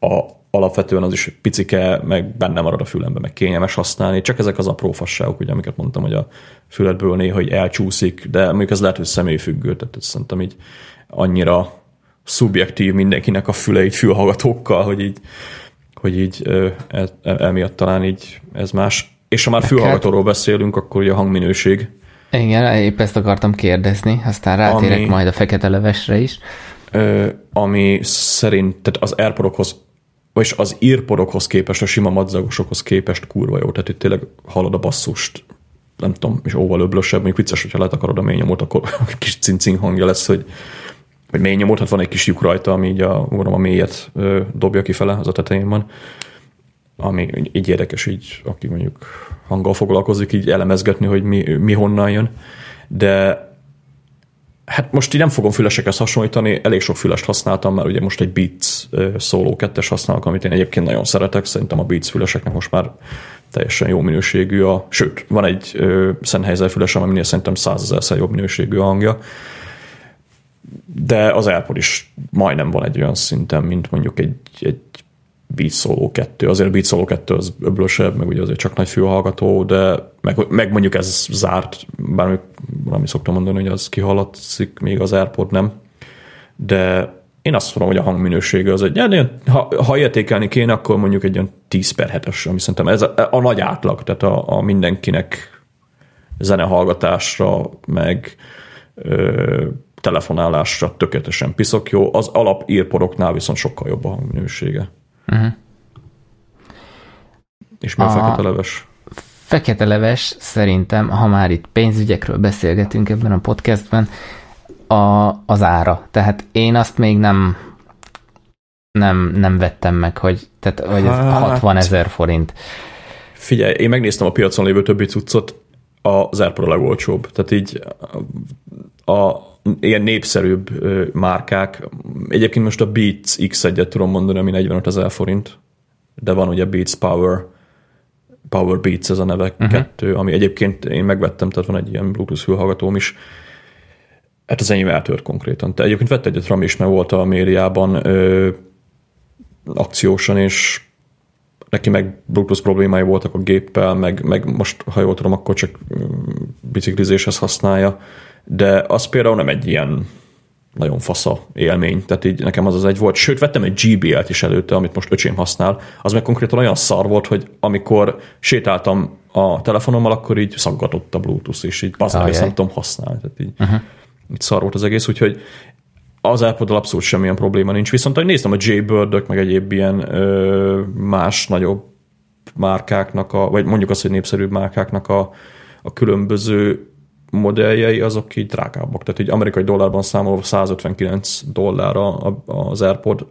A, alapvetően az is picike, meg benne marad a fülembe, meg kényelmes használni, csak ezek az apró fasságok, ugye, amiket mondtam, hogy a füledből néha hogy elcsúszik, de mondjuk ez lehet, hogy személyfüggő, tehát szerintem így annyira szubjektív mindenkinek a fülei fülhallgatókkal, hogy így hogy így ez, e, emiatt talán így ez más. És ha már fülhallgatóról beszélünk, akkor ugye a hangminőség. Igen, épp ezt akartam kérdezni, aztán rátérek ami, majd a fekete levesre is. Ö, ami szerint, tehát az airpod vagyis az írpodokhoz képest, a sima madzagosokhoz képest kurva jó. Tehát itt tényleg hallod a basszust, nem tudom, és óval öblösebb, mondjuk vicces, hogyha letakarod a mély nyomot, akkor kis cincing hangja lesz, hogy vagy mély nyomot, hát van egy kis lyuk rajta, ami így a, gondolom, a mélyet dobja kifele, az a tetején van, ami így érdekes, így aki mondjuk hanggal foglalkozik, így elemezgetni, hogy mi, mi honnan jön, de Hát most így nem fogom fülesekhez hasonlítani, elég sok fülest használtam, mert ugye most egy Beats Solo 2-es használok, amit én egyébként nagyon szeretek, szerintem a Beats füleseknek most már teljesen jó minőségű a, sőt, van egy Sennheiser fülesem, aminél szerintem százezerszer jobb minőségű a hangja, de az AirPod is majdnem van egy olyan szinten, mint mondjuk egy, egy Beat Solo 2. Azért a Beat Solo 2 az öblösebb, meg ugye azért csak nagy fülhallgató, de meg, meg mondjuk ez zárt, bár valami szoktam mondani, hogy az kihaladszik, még az AirPod nem. De én azt mondom, hogy a hangminősége az egy, ha, ha értékelni kéne, akkor mondjuk egy olyan 10 per 7-es, ami szerintem ez a, a nagy átlag, tehát a, a mindenkinek zenehallgatásra, meg ö, telefonálásra tökéletesen piszok jó, az alap írporoknál viszont sokkal jobb a hangminősége. Uh-huh. És mi a, a fekete leves? Fekete leves szerintem, ha már itt pénzügyekről beszélgetünk ebben a podcastben, a, az ára. Tehát én azt még nem nem, nem vettem meg, hogy, tehát, hogy ez hát, 60 ezer forint. Figyelj, én megnéztem a piacon lévő többi cuccot, az AirPod a legolcsóbb. Tehát így a ilyen népszerűbb márkák. Egyébként most a Beats X1-et tudom mondani, ami 45 ezer forint, de van ugye Beats Power, Power Beats ez a neve uh-huh. kettő, ami egyébként én megvettem, tehát van egy ilyen Bluetooth fülhallgatóm is. Hát az enyém eltört konkrétan. Te egyébként vett egyet Ram is, mert volt a médiában ö, akciósan, és neki meg Bluetooth problémái voltak a géppel, meg, meg most, ha jól tudom, akkor csak biciklizéshez használja de az például nem egy ilyen nagyon fasza élmény, tehát így nekem az az egy volt. Sőt, vettem egy GBL-t is előtte, amit most öcsém használ, az meg konkrétan olyan szar volt, hogy amikor sétáltam a telefonommal, akkor így szaggatott a Bluetooth, és így bazán, ezt nem tudom használni. Tehát így, uh-huh. így szar volt az egész, úgyhogy az iPod abszolút semmilyen probléma nincs. Viszont hogy néztem a Jaybird-ök, meg egyéb ilyen ö, más nagyobb márkáknak, a, vagy mondjuk azt, hogy népszerűbb márkáknak a, a különböző modelljei azok így drágábbak. Tehát így amerikai dollárban számolva 159 dollár az AirPod,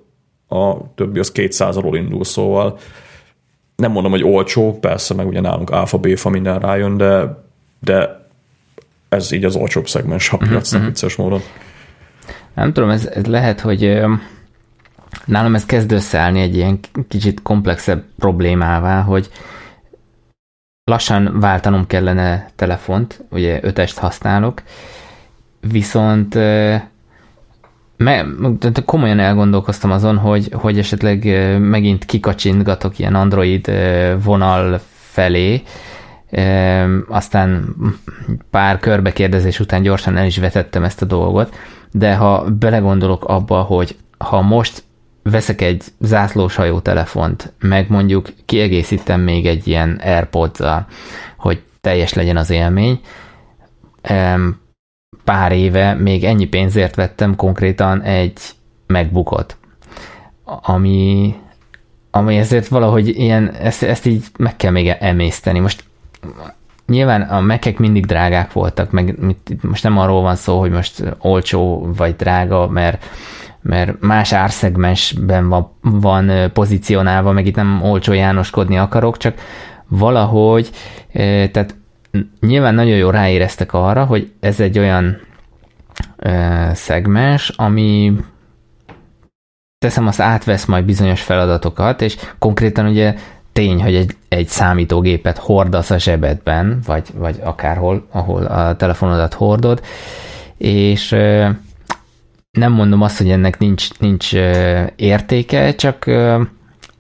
a többi az 200-ról indul, szóval nem mondom, hogy olcsó, persze, meg ugye nálunk alfa, béfa minden rájön, de, de ez így az olcsóbb szegmens a mhm, piacnak uh-huh. vicces módon. Nem tudom, ez, ez lehet, hogy nálam ez kezd összeállni egy ilyen kicsit komplexebb problémává, hogy lassan váltanom kellene telefont, ugye ötest használok, viszont me, komolyan elgondolkoztam azon, hogy, hogy esetleg megint kikacsintgatok ilyen Android vonal felé, aztán pár körbekérdezés után gyorsan el is vetettem ezt a dolgot, de ha belegondolok abba, hogy ha most veszek egy zászlóshajó telefont, meg mondjuk kiegészítem még egy ilyen airpods hogy teljes legyen az élmény. Pár éve még ennyi pénzért vettem konkrétan egy megbukot, ami, ami ezért valahogy ilyen, ezt, ezt így meg kell még emészteni. Most nyilván a mekek mindig drágák voltak, meg most nem arról van szó, hogy most olcsó vagy drága, mert mert más árszegmensben van, van pozícionálva, meg itt nem olcsó Jánoskodni akarok, csak valahogy, tehát nyilván nagyon jó ráéreztek arra, hogy ez egy olyan szegmens, ami teszem, azt átvesz majd bizonyos feladatokat, és konkrétan ugye tény, hogy egy, egy számítógépet hordasz a zsebedben, vagy, vagy akárhol, ahol a telefonodat hordod, és nem mondom azt, hogy ennek nincs, nincs értéke, csak,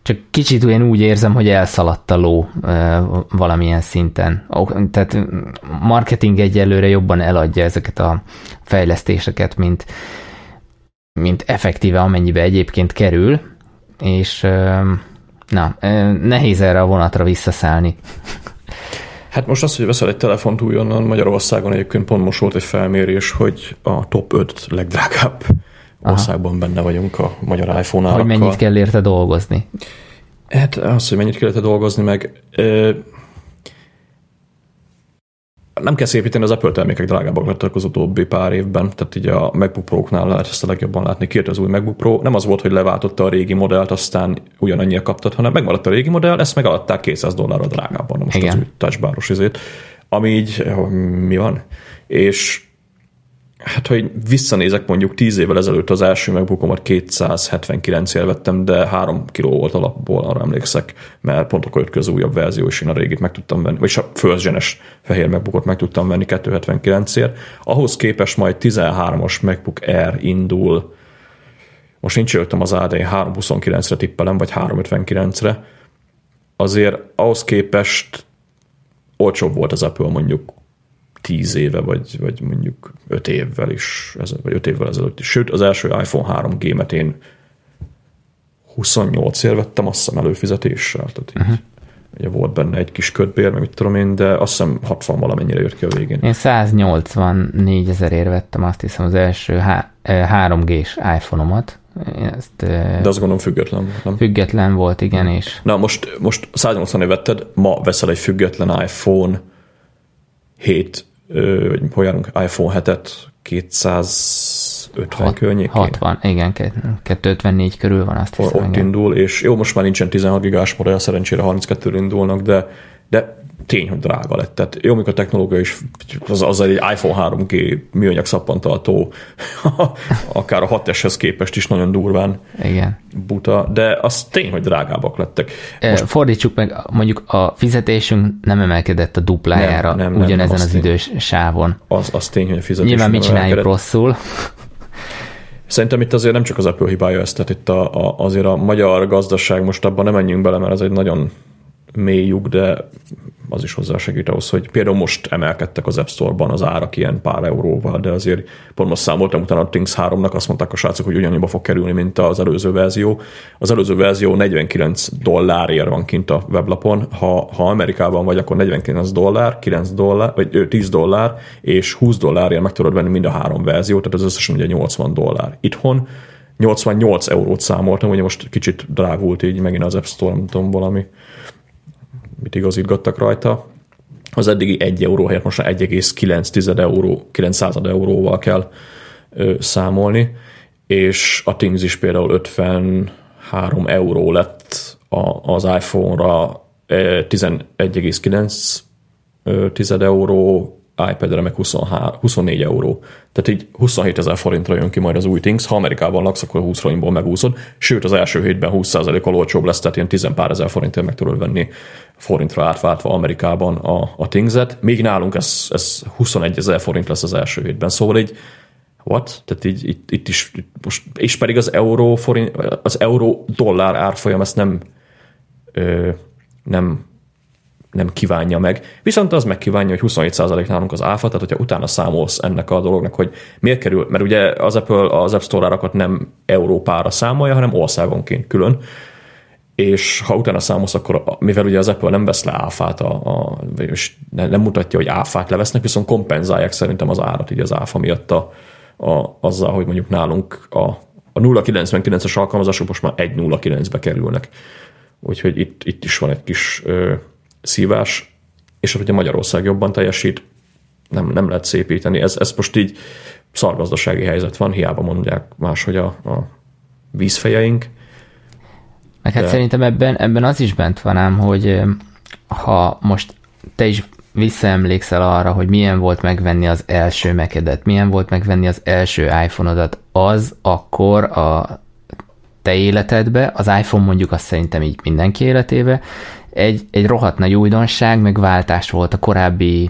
csak kicsit olyan úgy érzem, hogy elszaladt a ló valamilyen szinten. Tehát marketing egyelőre jobban eladja ezeket a fejlesztéseket, mint, mint effektíve amennyibe egyébként kerül, és na, nehéz erre a vonatra visszaszállni. Hát most az, hogy veszel egy telefont újonnan, Magyarországon egyébként pont most volt egy felmérés, hogy a top 5 legdrágább országban benne vagyunk a magyar iPhone árakkal. Hogy mennyit kell érte dolgozni? Hát az, hogy mennyit kellett dolgozni, meg nem kell szépíteni, az Apple termékek drágábbak lettek az utóbbi pár évben, tehát így a MacBook Pro-knál lehet ezt a legjobban látni. Kijött az új MacBook Pro, nem az volt, hogy leváltotta a régi modellt, aztán ugyanannyira kaptad, hanem megmaradt a régi modell, ezt megaladták 200 dollárra drágábban, most Igen. az új touchbaros izét, ami így, mi van? És hát, hogy visszanézek mondjuk 10 évvel ezelőtt az első MacBookomat 279 ér vettem, de 3 kiló volt alapból, arra emlékszek, mert pont akkor jött az újabb verzió, és én a régit meg tudtam venni, vagyis a first gen-es fehér MacBookot meg tudtam venni 279 ér. Ahhoz képest majd 13-as MacBook Air indul, most nincs előttem az AD 329-re tippelem, vagy 359-re, azért ahhoz képest olcsóbb volt az Apple mondjuk tíz éve, vagy, vagy mondjuk öt évvel is, vagy öt évvel ezelőtt is. Sőt, az első iPhone 3G-met én 28 ér vettem, azt hiszem előfizetéssel, tehát így, uh-huh. ugye volt benne egy kis ködbér, meg mit tudom én, de azt hiszem 60 valamennyire jött ki a végén. Én 184 ezer ér vettem azt hiszem az első 3G-s iPhone-omat, ezt, De azt gondolom független volt, nem? Független volt, igen, és... Na most, most 180 év vetted, ma veszel egy független iPhone 7 vagy hol járunk, iPhone 7-et 250 Hat, környékén. 60, igen, 254 körül van azt hiszem. Ott igen. indul, és jó, most már nincsen 16 gigás modell, szerencsére 32 indulnak, de, de tény, hogy drága lett. Tehát jó, mikor a technológia is, az, az egy iPhone 3G műanyag szappantartó, akár a 6S-hez képest is nagyon durván Igen. buta, de az tény, hogy drágábbak lettek. Most... Fordítsuk meg, mondjuk a fizetésünk nem emelkedett a duplájára nem, nem, ugyanezen nem, az tény. idős sávon. Az, az tény, hogy a fizetés Nyilván mit csináljuk rosszul. Szerintem itt azért nem csak az Apple hibája ez, tehát itt a, a, azért a magyar gazdaság, most abban nem menjünk bele, mert ez egy nagyon mély lyuk, de az is hozzásegít ahhoz, hogy például most emelkedtek az App Store-ban az árak ilyen pár euróval, de azért pont most számoltam utána a Things 3-nak, azt mondták a srácok, hogy ugyanannyiba fog kerülni, mint az előző verzió. Az előző verzió 49 dollárért van kint a weblapon, ha, ha Amerikában vagy, akkor 49 dollár, 9 dollár, vagy 10 dollár, és 20 dollárért meg tudod venni mind a három verziót, tehát az összesen ugye 80 dollár. Itthon 88 eurót számoltam, ugye most kicsit drágult így megint az App Store, nem tudom, valami mit igazítgattak rajta. Az eddigi 1 euró helyett most 1,9 euró, 900 euróval kell ö, számolni, és a Things is például 53 euró lett a, az iPhone-ra 11,9 euró, iPad-re meg 23, 24 euró. Tehát így 27 ezer forintra jön ki majd az új Things. Ha Amerikában laksz, akkor 20 forintból megúszod. Sőt, az első hétben 20%-kal olcsóbb lesz, tehát ilyen 10 pár ezer forintért meg tudod venni forintra átváltva Amerikában a, a Things-et. Még nálunk ez, ez 21 ezer forint lesz az első hétben. Szóval így what? Tehát így, itt, itt is most, és pedig az euró forint, az euró dollár árfolyam ezt nem ö, nem nem kívánja meg. Viszont az megkívánja, hogy 27% nálunk az áfa, tehát hogyha utána számolsz ennek a dolognak, hogy miért kerül, mert ugye az Apple az App Store árakat nem Európára számolja, hanem országonként külön, és ha utána számolsz, akkor mivel ugye az Apple nem vesz le áfát, a, a, és nem mutatja, hogy áfát levesznek, viszont kompenzálják szerintem az árat így az áfa miatt a, a, azzal, hogy mondjuk nálunk a, a 0,99-es alkalmazások most már 1,09-be kerülnek. Úgyhogy itt, itt is van egy kis ö, szívás, és hogyha Magyarország jobban teljesít, nem, nem lehet szépíteni. Ez, ez most így szargazdasági helyzet van, hiába mondják máshogy a, a vízfejeink. Meg hát de... szerintem ebben, ebben az is bent van ám, hogy ha most te is visszaemlékszel arra, hogy milyen volt megvenni az első mekedet, milyen volt megvenni az első iPhone-odat, az akkor a te életedbe, az iPhone mondjuk azt szerintem így mindenki életébe, egy, egy rohadt nagy újdonság, meg váltás volt a korábbi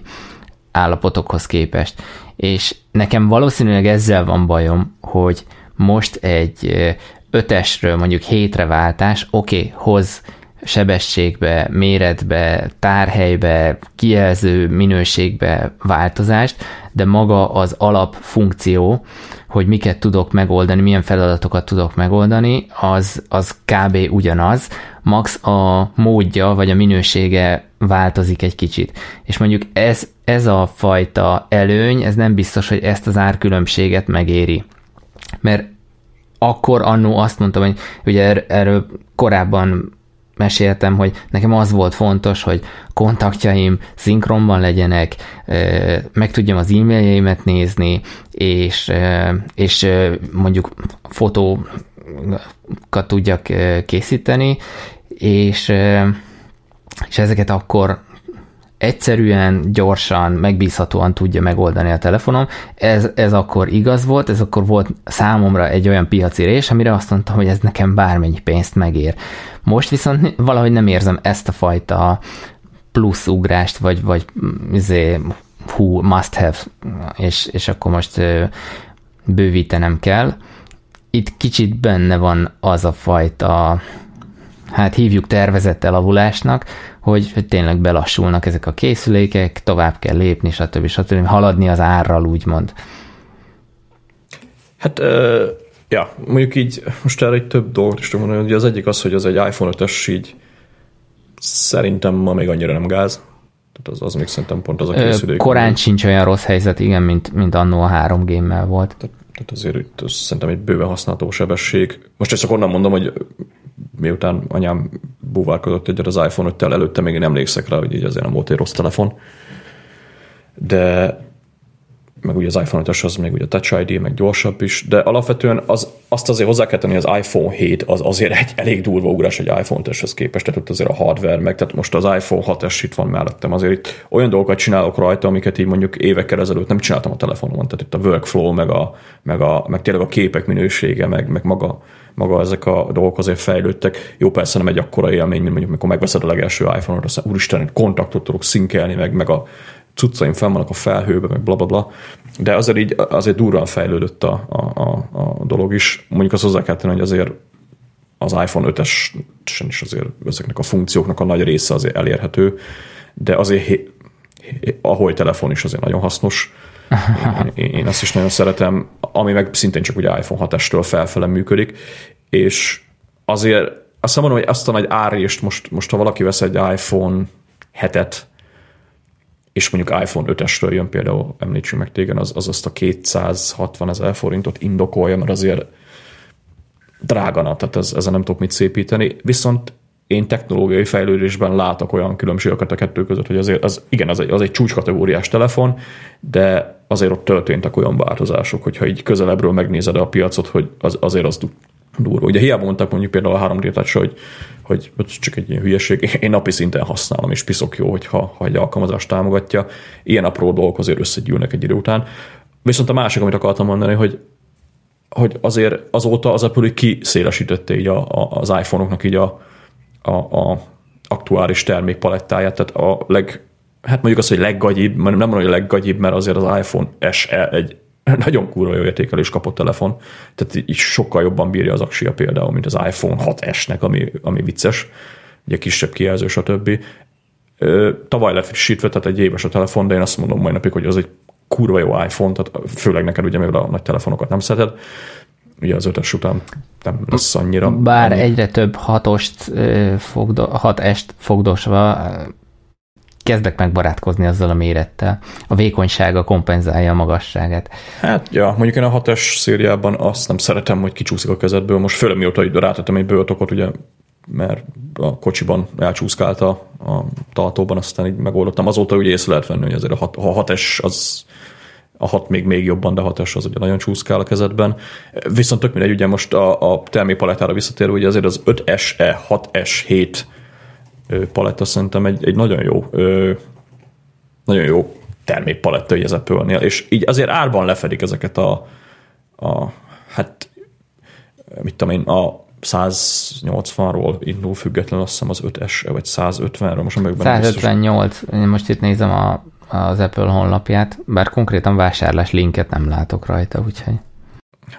állapotokhoz képest. És nekem valószínűleg ezzel van bajom, hogy most egy ötesről mondjuk hétre váltás, oké, okay, hoz sebességbe, méretbe, tárhelybe, kijelző minőségbe változást, de maga az alapfunkció, hogy miket tudok megoldani, milyen feladatokat tudok megoldani, az, az kb. ugyanaz, max a módja vagy a minősége változik egy kicsit. És mondjuk ez, ez a fajta előny, ez nem biztos, hogy ezt az árkülönbséget megéri. Mert akkor annó azt mondtam, hogy ugye er, erről korábban meséltem, hogy nekem az volt fontos, hogy kontaktjaim szinkronban legyenek, meg tudjam az e-mailjeimet nézni, és, és mondjuk fotókat tudjak készíteni, és, és ezeket akkor egyszerűen, gyorsan, megbízhatóan tudja megoldani a telefonom. Ez, ez akkor igaz volt, ez akkor volt számomra egy olyan piaci rés, amire azt mondtam, hogy ez nekem bármennyi pénzt megér. Most viszont valahogy nem érzem ezt a fajta plusz ugrást, vagy, vagy izé, who must have, és, és akkor most bővítenem kell. Itt kicsit benne van az a fajta, hát hívjuk tervezett elavulásnak, hogy, hogy tényleg belassulnak ezek a készülékek, tovább kell lépni, stb. stb. haladni az árral, úgymond. Hát, uh, ja, mondjuk így, most erre egy több dolgot is tudom mondani, hogy az egyik az, hogy az egy iPhone 5-ös így szerintem ma még annyira nem gáz. Tehát az, az még szerintem pont az a készülék. Korán ami... sincs olyan rossz helyzet, igen, mint, mint annó a 3 g volt. Tehát, tehát azért itt az szerintem egy bőven használható sebesség. Most ezt csak onnan mondom, hogy miután anyám búvárkodott egyet az iPhone 5-tel, előtte még én emlékszek rá, hogy így azért nem volt egy rossz telefon. De meg ugye az iPhone 5 az még ugye Touch ID, meg gyorsabb is, de alapvetően az, azt azért hozzá kell tenni, az iPhone 7 az azért egy elég durva ugrás egy iPhone 5 képest, tehát ott azért a hardware, meg tehát most az iPhone 6S itt van mellettem, azért itt olyan dolgokat csinálok rajta, amiket így mondjuk évekkel ezelőtt nem csináltam a telefonomon, tehát itt a workflow, meg, a, meg, a, meg tényleg a képek minősége, meg, meg maga, maga ezek a dolgok azért fejlődtek. Jó, persze nem egy akkora élmény, mint mondjuk, amikor megveszed a legelső iPhone-ot, aztán úristen, kontaktot tudok szinkelni, meg, meg a cuccaim fenn vannak a felhőbe, meg bla, bla, bla. De azért így azért durván fejlődött a, a, a, a dolog is. Mondjuk azt hozzá kell tenni, hogy azért az iPhone 5-esen is azért ezeknek a funkcióknak a nagy része azért elérhető, de azért ahogy telefon is azért nagyon hasznos. Én, én azt is nagyon szeretem, ami meg szintén csak ugye iPhone 6-estől felfele működik, és azért azt mondom, hogy azt a nagy árést most, most ha valaki vesz egy iPhone 7-et, és mondjuk iPhone 5-esről jön például, említsünk meg téged, az, az azt a 260 ezer forintot indokolja, mert azért drágana, tehát ez, ezzel nem tudok mit szépíteni. Viszont én technológiai fejlődésben látok olyan különbségeket a kettő között, hogy azért az, igen, az egy, az egy csúcskategóriás telefon, de azért ott történtek olyan változások, hogyha így közelebbről megnézed a piacot, hogy az, azért az durva. Ugye hiába mondták mondjuk például a 3D Touch, hogy, hogy csak egy ilyen hülyeség, én napi szinten használom, és piszok jó, hogyha, ha egy alkalmazást támogatja. Ilyen apró dolgok azért összegyűlnek egy idő után. Viszont a másik, amit akartam mondani, hogy hogy azért azóta az Apple kiszélesítette így a, a, az iPhone-oknak így a, a, a aktuális termékpalettáját, tehát a leg, hát mondjuk azt, hogy leggagyibb, nem mondom, hogy leggagyibb, mert azért az iPhone SE egy nagyon kurva jó értékelés kapott telefon, tehát így sokkal jobban bírja az aksia például, mint az iPhone 6S-nek, ami, ami vicces, ugye kisebb kijelző, stb. Tavaly lett frissítve, tehát egy éves a telefon, de én azt mondom mai napig, hogy az egy kurva jó iPhone, tehát főleg neked ugye, mivel a nagy telefonokat nem szereted, ugye az ötös után nem lesz annyira. Bár annyi. egyre több hatost, fogdo, hat est fogdosva kezdek megbarátkozni azzal a mérettel. A vékonysága kompenzálja a magasságát. Hát, ja, mondjuk én a 6S szériában azt nem szeretem, hogy kicsúszik a kezedből. Most főleg mióta így rátettem egy bőtokot, ugye, mert a kocsiban elcsúszkált a, a tartóban, aztán így megoldottam. Azóta ugye észre lehet venni, hogy azért a 6, a 6S az a 6 még, még jobban, de 6 az ugye nagyon csúszkál a kezedben. Viszont tök mindegy, ugye most a, a termékpalettára visszatérve, ugye azért az 5SE, 6S, 7 paletta szerintem egy, egy nagyon jó nagyon jó termékpaletta az Apple-nél, és így azért árban lefedik ezeket a, a hát mit tudom én, a 180-ról indul független, azt hiszem az 5S, vagy 150-ről, most nem 158, én most itt nézem a, az Apple honlapját, bár konkrétan vásárlás linket nem látok rajta, úgyhogy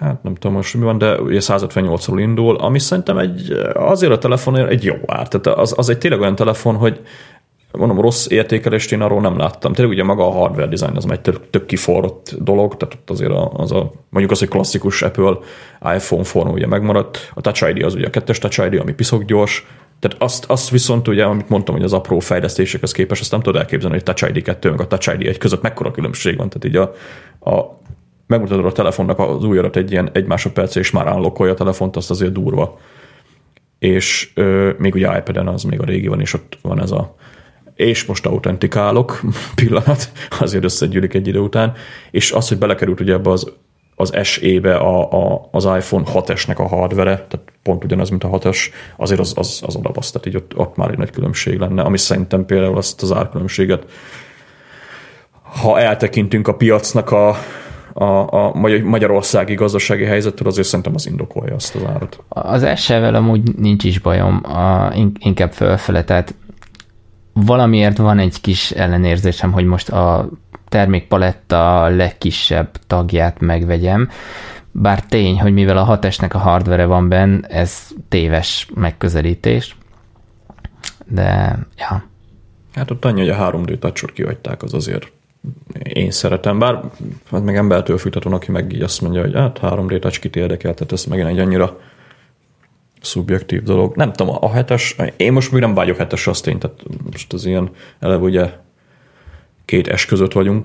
hát nem tudom most mi van, de ugye 158-ról indul, ami szerintem egy, azért a telefonért egy jó ár. Tehát az, az egy tényleg olyan telefon, hogy mondom, rossz értékelést én arról nem láttam. Tényleg ugye maga a hardware design az egy tök, tök kiforrott dolog, tehát ott azért az a, mondjuk az, hogy klasszikus Apple iPhone forma ugye megmaradt, a Touch ID az ugye a kettes Touch ID, ami piszok gyors, tehát azt, azt viszont ugye, amit mondtam, hogy az apró fejlesztésekhez képest, azt nem tudod elképzelni, hogy Touch ID 2 meg a Touch ID 1 között mekkora különbség van. Tehát így a, a megmutatod a telefonnak az új adat egy ilyen egy másodperc, és már unlockolja a telefont, azt azért durva. És ö, még ugye iPad-en az még a régi van, és ott van ez a és most autentikálok pillanat, azért összegyűlik egy idő után, és az, hogy belekerült ugye ebbe az, az SE-be a, a, az iPhone 6-esnek a hardvere, tehát pont ugyanaz, mint a 6-es, azért az, az, az odabasz, tehát így ott, ott már egy nagy különbség lenne, ami szerintem például azt az árkülönbséget, ha eltekintünk a piacnak a, a, a magyarországi gazdasági helyzettől, azért szerintem az indokolja azt az árat. Az SE-vel amúgy nincs is bajom, a, inkább fölfele, tehát valamiért van egy kis ellenérzésem, hogy most a termékpaletta legkisebb tagját megvegyem, bár tény, hogy mivel a 6 a hardvere van benne, ez téves megközelítés, de ja. Hát ott annyi, hogy a 3D touch kihagyták, az azért én szeretem, bár hát meg embertől függetlenül, aki meg így azt mondja, hogy hát 3D touch kit érdekel, tehát ez megint egy annyira szubjektív dolog. Nem tudom, a hetes, én most még nem vágyok hetes azt én, tehát most az ilyen eleve ugye két S között vagyunk,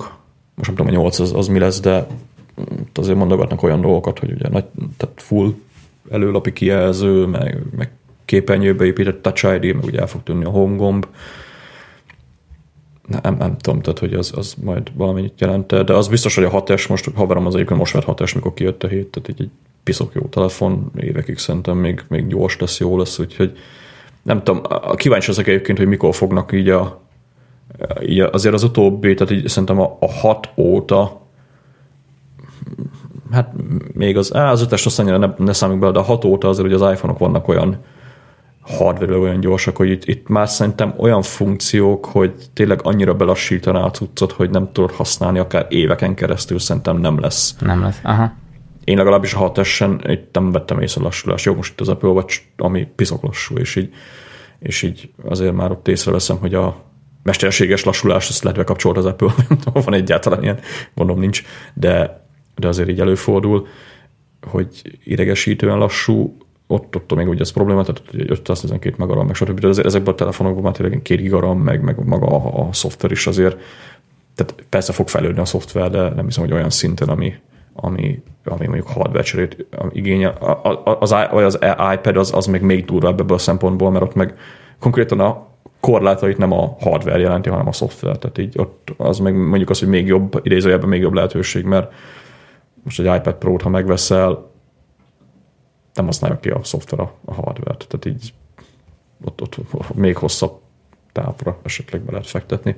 most nem tudom, a nyolc az, az mi lesz, de azért mondogatnak olyan dolgokat, hogy ugye nagy, tehát full előlapi kijelző, meg, meg képernyőbe épített Touch ID, meg ugye el fog tűnni a home gomb. Nem, nem tudom, tehát hogy az, az majd valamennyit jelent, de az biztos, hogy a 6S, most haverom az egyébként most vett 6S, mikor kijött a hét, tehát így egy piszok jó telefon, évekig szerintem még, még gyors lesz, jó lesz, úgyhogy nem tudom, kíváncsi ezek egyébként, hogy mikor fognak így a így azért az utóbbi, tehát így szerintem a, a hat óta hát még az, á, az ötes azt annyira ne, ne számít bele, de a hat óta azért, hogy az iPhone-ok vannak olyan hardware olyan gyorsak, hogy itt, itt már szerintem olyan funkciók, hogy tényleg annyira belassítaná a cuccot, hogy nem tudod használni akár éveken keresztül, szerintem nem lesz. Nem lesz, aha én legalábbis a 6 itt nem vettem észre lassulást. Jó, most itt az Apple Watch, ami piszok lassú, és így, és így azért már ott észreveszem, hogy a mesterséges lassulás, azt lehet bekapcsolt az Apple, van egyáltalán ilyen, mondom nincs, de, de azért így előfordul, hogy idegesítően lassú, ott, ott még ugye ez probléma, tehát 512 megaram, meg stb. De ezekben a telefonokban már tényleg 2 gigaram, meg, meg maga a, a szoftver is azért, tehát persze fog fejlődni a szoftver, de nem hiszem, hogy olyan szinten, ami, ami, ami mondjuk hardware cserét igényel. Az, vagy az iPad az, az még még durvább ebből a szempontból, mert ott meg konkrétan a korlátait nem a hardware jelenti, hanem a szoftver. Tehát így ott az meg mondjuk az, hogy még jobb, idézőjelben még jobb lehetőség, mert most egy iPad Pro-t, ha megveszel, nem használja ki a szoftver a, a hardware-t. Tehát így ott, ott, ott még hosszabb távra esetleg be lehet fektetni.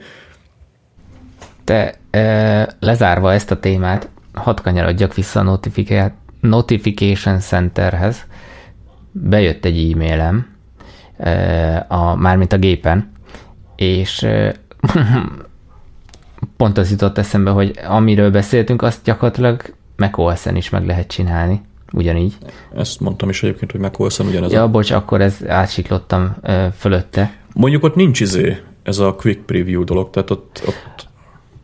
Te e, lezárva ezt a témát, hadd kanyarodjak vissza a Notification Centerhez. Bejött egy e-mailem, a, mármint a gépen, és pont az jutott eszembe, hogy amiről beszéltünk, azt gyakorlatilag macOS-en is meg lehet csinálni. Ugyanígy. Ezt mondtam is egyébként, hogy macOS-en ugyanez. Ja, a... bocs, akkor ez átsiklottam fölötte. Mondjuk ott nincs izé, ez a quick preview dolog, tehát ott, ott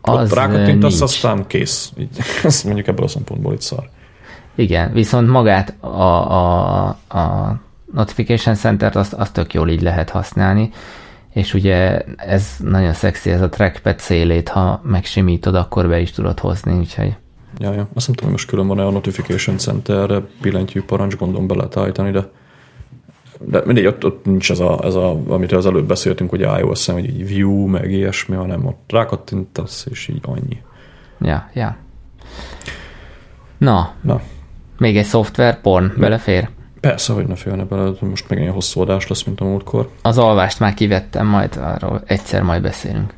az ott rákattintasz, aztán kész. Ezt mondjuk ebből a szempontból itt szar. Igen, viszont magát a, a, a Notification Center-t azt, azt tök jól így lehet használni, és ugye ez nagyon szexi, ez a trackpad szélét, ha megsimítod, akkor be is tudod hozni, úgyhogy... Ja, ja. Azt nem tudom, hogy most külön van-e a Notification Center-re billentyű parancs, gondolom be lehet állítani, de de mindegy, ott, ott nincs ez a, ez a, amit az előbb beszéltünk, hogy ios hogy így view, meg ilyesmi, hanem ott rákattintasz, és így annyi. Ja, ja. Na, Na. még egy szoftver, porn, belefér? Persze, hogy ne félne bele, most meg ilyen hosszú adás lesz, mint a múltkor. Az alvást már kivettem, majd arról egyszer majd beszélünk.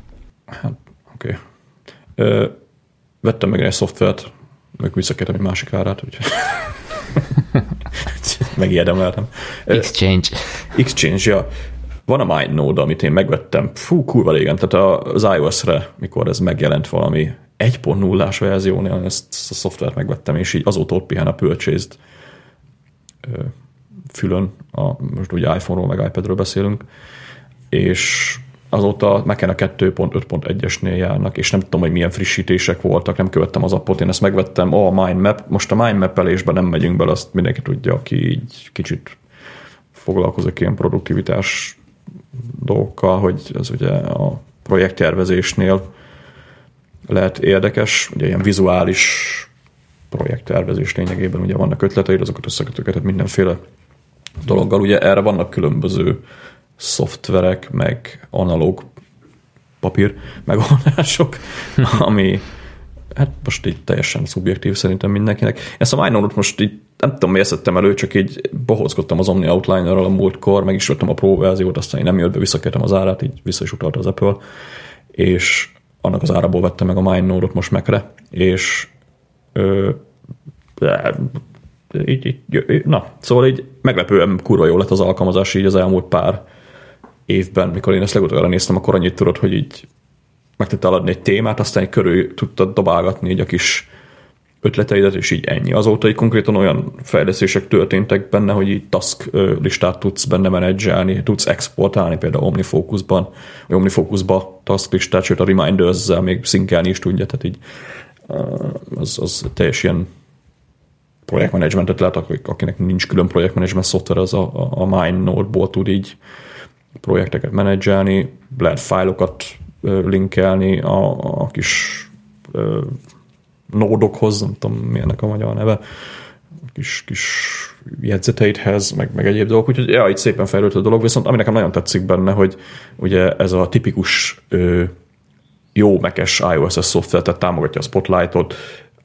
Hát, oké. Okay. Vettem meg egy szoftvert, meg visszakértem egy másik árát, úgyhogy megérdemeltem. Exchange. Exchange, ja. Van a MindNode, amit én megvettem, fú, kurva régen, tehát az iOS-re, mikor ez megjelent valami 1.0-ás verziónél, ezt, ezt a szoftvert megvettem, és így azóta ott pihen a purchased fülön, a, most ugye iPhone-ról meg iPad-ről beszélünk, és azóta Mac a 2.5.1-esnél járnak, és nem tudom, hogy milyen frissítések voltak, nem követtem az appot, én ezt megvettem, oh, a Mind Map, most a Mind Map elésben nem megyünk bele, azt mindenki tudja, aki így kicsit foglalkozik ilyen produktivitás dolgokkal, hogy ez ugye a projekttervezésnél lehet érdekes, ugye ilyen vizuális projekttervezés lényegében, ugye vannak ötleteid, azokat összekötögeted mindenféle dologgal. Ugye erre vannak különböző szoftverek, meg analóg papír megoldások, ami hát most így teljesen szubjektív szerintem mindenkinek. Ezt a MyNode-ot most így nem tudom, miért szedtem elő, csak így bohózkodtam az Omni Outliner-ral a múltkor, meg is vettem a Pro verziót, aztán én nem jött be, visszakértem az árát, így vissza is utalta az Apple, és annak az árából vettem meg a MyNode-ot most megre, és ö, így, így, na, szóval így meglepően kurva jó lett az alkalmazás így az elmúlt pár évben, mikor én ezt legutoljára néztem, akkor annyit tudod, hogy így meg tudtál adni egy témát, aztán egy körül tudtad dobálgatni így a kis ötleteidet, és így ennyi. Azóta így konkrétan olyan fejlesztések történtek benne, hogy így task listát tudsz benne menedzselni, tudsz exportálni például Omnifocusban, vagy Omnifocusba task listát, sőt a reminders még szinkelni is tudja, tehát így az, az teljes ilyen projektmenedzsmentet lehet, akinek nincs külön projektmenedzsment szoftver, az a, a MindNode-ból tud így projekteket menedzselni, lehet fájlokat linkelni a, a kis nódokhoz, nem tudom mi ennek a magyar neve, a kis, kis jegyzeteidhez, meg, meg egyéb dolgok, úgyhogy ja, itt szépen fejlődött a dolog, viszont ami nekem nagyon tetszik benne, hogy ugye ez a tipikus ö, jó mekes iOS-es szoftver, tehát támogatja a Spotlight-ot,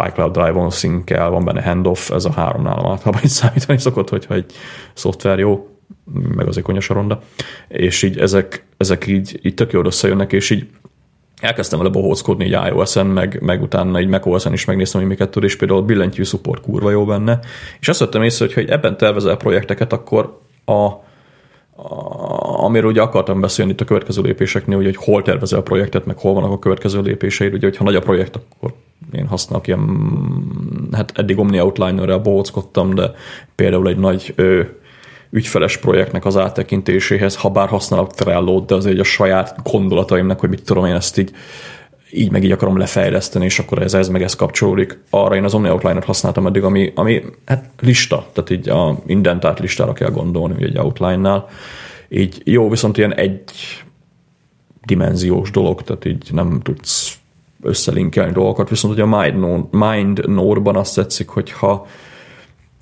iCloud Drive-on szinkel, van benne handoff, ez a három nálam általában is számítani szokott, hogyha egy szoftver jó, meg az a ronda, és így ezek, ezek így, így tök jól összejönnek, és így elkezdtem vele bohózkodni így iOS-en, meg, meg utána így macOS-en is megnéztem, hogy miket tud, és például a billentyű support kurva jó benne, és azt vettem észre, hogy, hogy ebben tervezel projekteket, akkor a, a, amiről ugye akartam beszélni itt a következő lépéseknél, hogy, hogy hol tervezel a projektet, meg hol vannak a következő lépéseid, ugye, hogyha nagy a projekt, akkor én használok ilyen, hát eddig Omni Outliner-rel bohózkodtam, de például egy nagy ö, ügyfeles projektnek az áttekintéséhez, ha bár használok trello de azért a saját gondolataimnak, hogy mit tudom én ezt így így meg így akarom lefejleszteni, és akkor ez, ez meg ez kapcsolódik. Arra én az Omni Outline-ot használtam eddig, ami, ami hát lista, tehát így a indentált listára kell gondolni, ugye egy outline-nál. Így jó, viszont ilyen egy dimenziós dolog, tehát így nem tudsz összelinkelni dolgokat, viszont ugye a Mind, Mind Node-ban azt tetszik, hogyha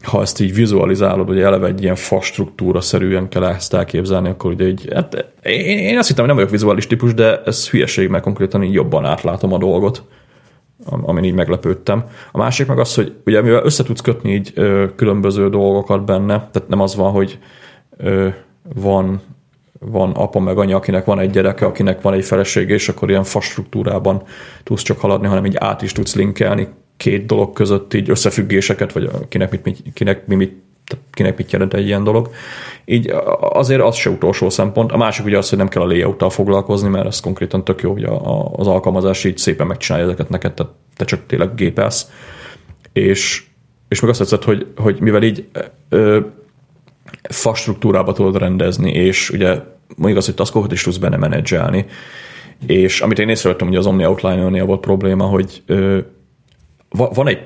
ha ezt így vizualizálod, hogy eleve egy ilyen fastruktúra szerűen kell ezt elképzelni, akkor ugye így, hát én, én azt hittem, hogy nem vagyok vizuális típus, de ez hülyeség, mert konkrétan így jobban átlátom a dolgot, amin így meglepődtem. A másik meg az, hogy ugye mivel össze tudsz kötni így ö, különböző dolgokat benne, tehát nem az van, hogy ö, van van apa meg anya, akinek van egy gyereke, akinek van egy felesége, és akkor ilyen fastruktúrában tudsz csak haladni, hanem így át is tudsz linkelni két dolog között így összefüggéseket, vagy kinek mit, mit, kinek, mi mit, kinek mit jelent egy ilyen dolog. Így azért az se utolsó szempont. A másik ugye az, hogy nem kell a layout foglalkozni, mert ez konkrétan tök jó, hogy a, az alkalmazás így szépen megcsinálja ezeket neked, tehát te csak tényleg gépelsz. És, és meg azt tetszett, hogy, hogy mivel így ö, fa struktúrába tudod rendezni, és ugye mondjuk az, hogy taskokat is tudsz benne menedzselni, és amit én észrevettem, hogy az Omni Outliner-nél volt probléma, hogy ö, van egy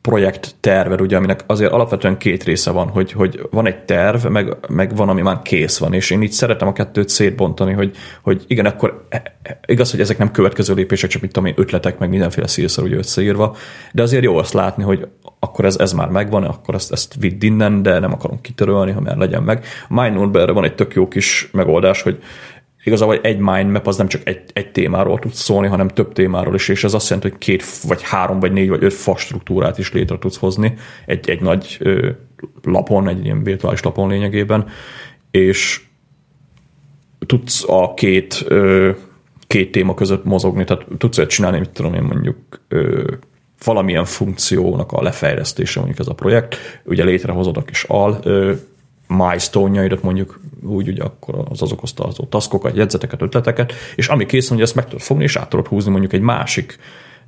projekt terved, ugye, aminek azért alapvetően két része van, hogy, hogy van egy terv, meg, meg van, ami már kész van, és én így szeretem a kettőt szétbontani, hogy, hogy igen, akkor e, e, igaz, hogy ezek nem következő lépések, csak mit tudom én, ötletek, meg mindenféle szírszor ugye összeírva, de azért jó azt látni, hogy akkor ez, ez már megvan, akkor ezt, ezt vidd innen, de nem akarom kitörölni, ha már legyen meg. MindNote-ben van egy tök jó kis megoldás, hogy igazából egy mind map az nem csak egy, egy témáról tud szólni, hanem több témáról is, és ez azt jelenti, hogy két, vagy három, vagy négy, vagy öt fa struktúrát is létre tudsz hozni egy, egy nagy ö, lapon, egy ilyen virtuális lapon lényegében, és tudsz a két ö, két téma között mozogni, tehát tudsz egy csinálni, mit tudom én mondjuk ö, valamilyen funkciónak a lefejlesztése, mondjuk ez a projekt, ugye létrehozod a kis al ö, milestone-jaidat mondjuk úgy, ugye akkor az azok osztozó taskokat, jegyzeteket, ötleteket, és ami kész, hogy ezt meg tudod fogni, és át tudod húzni mondjuk egy másik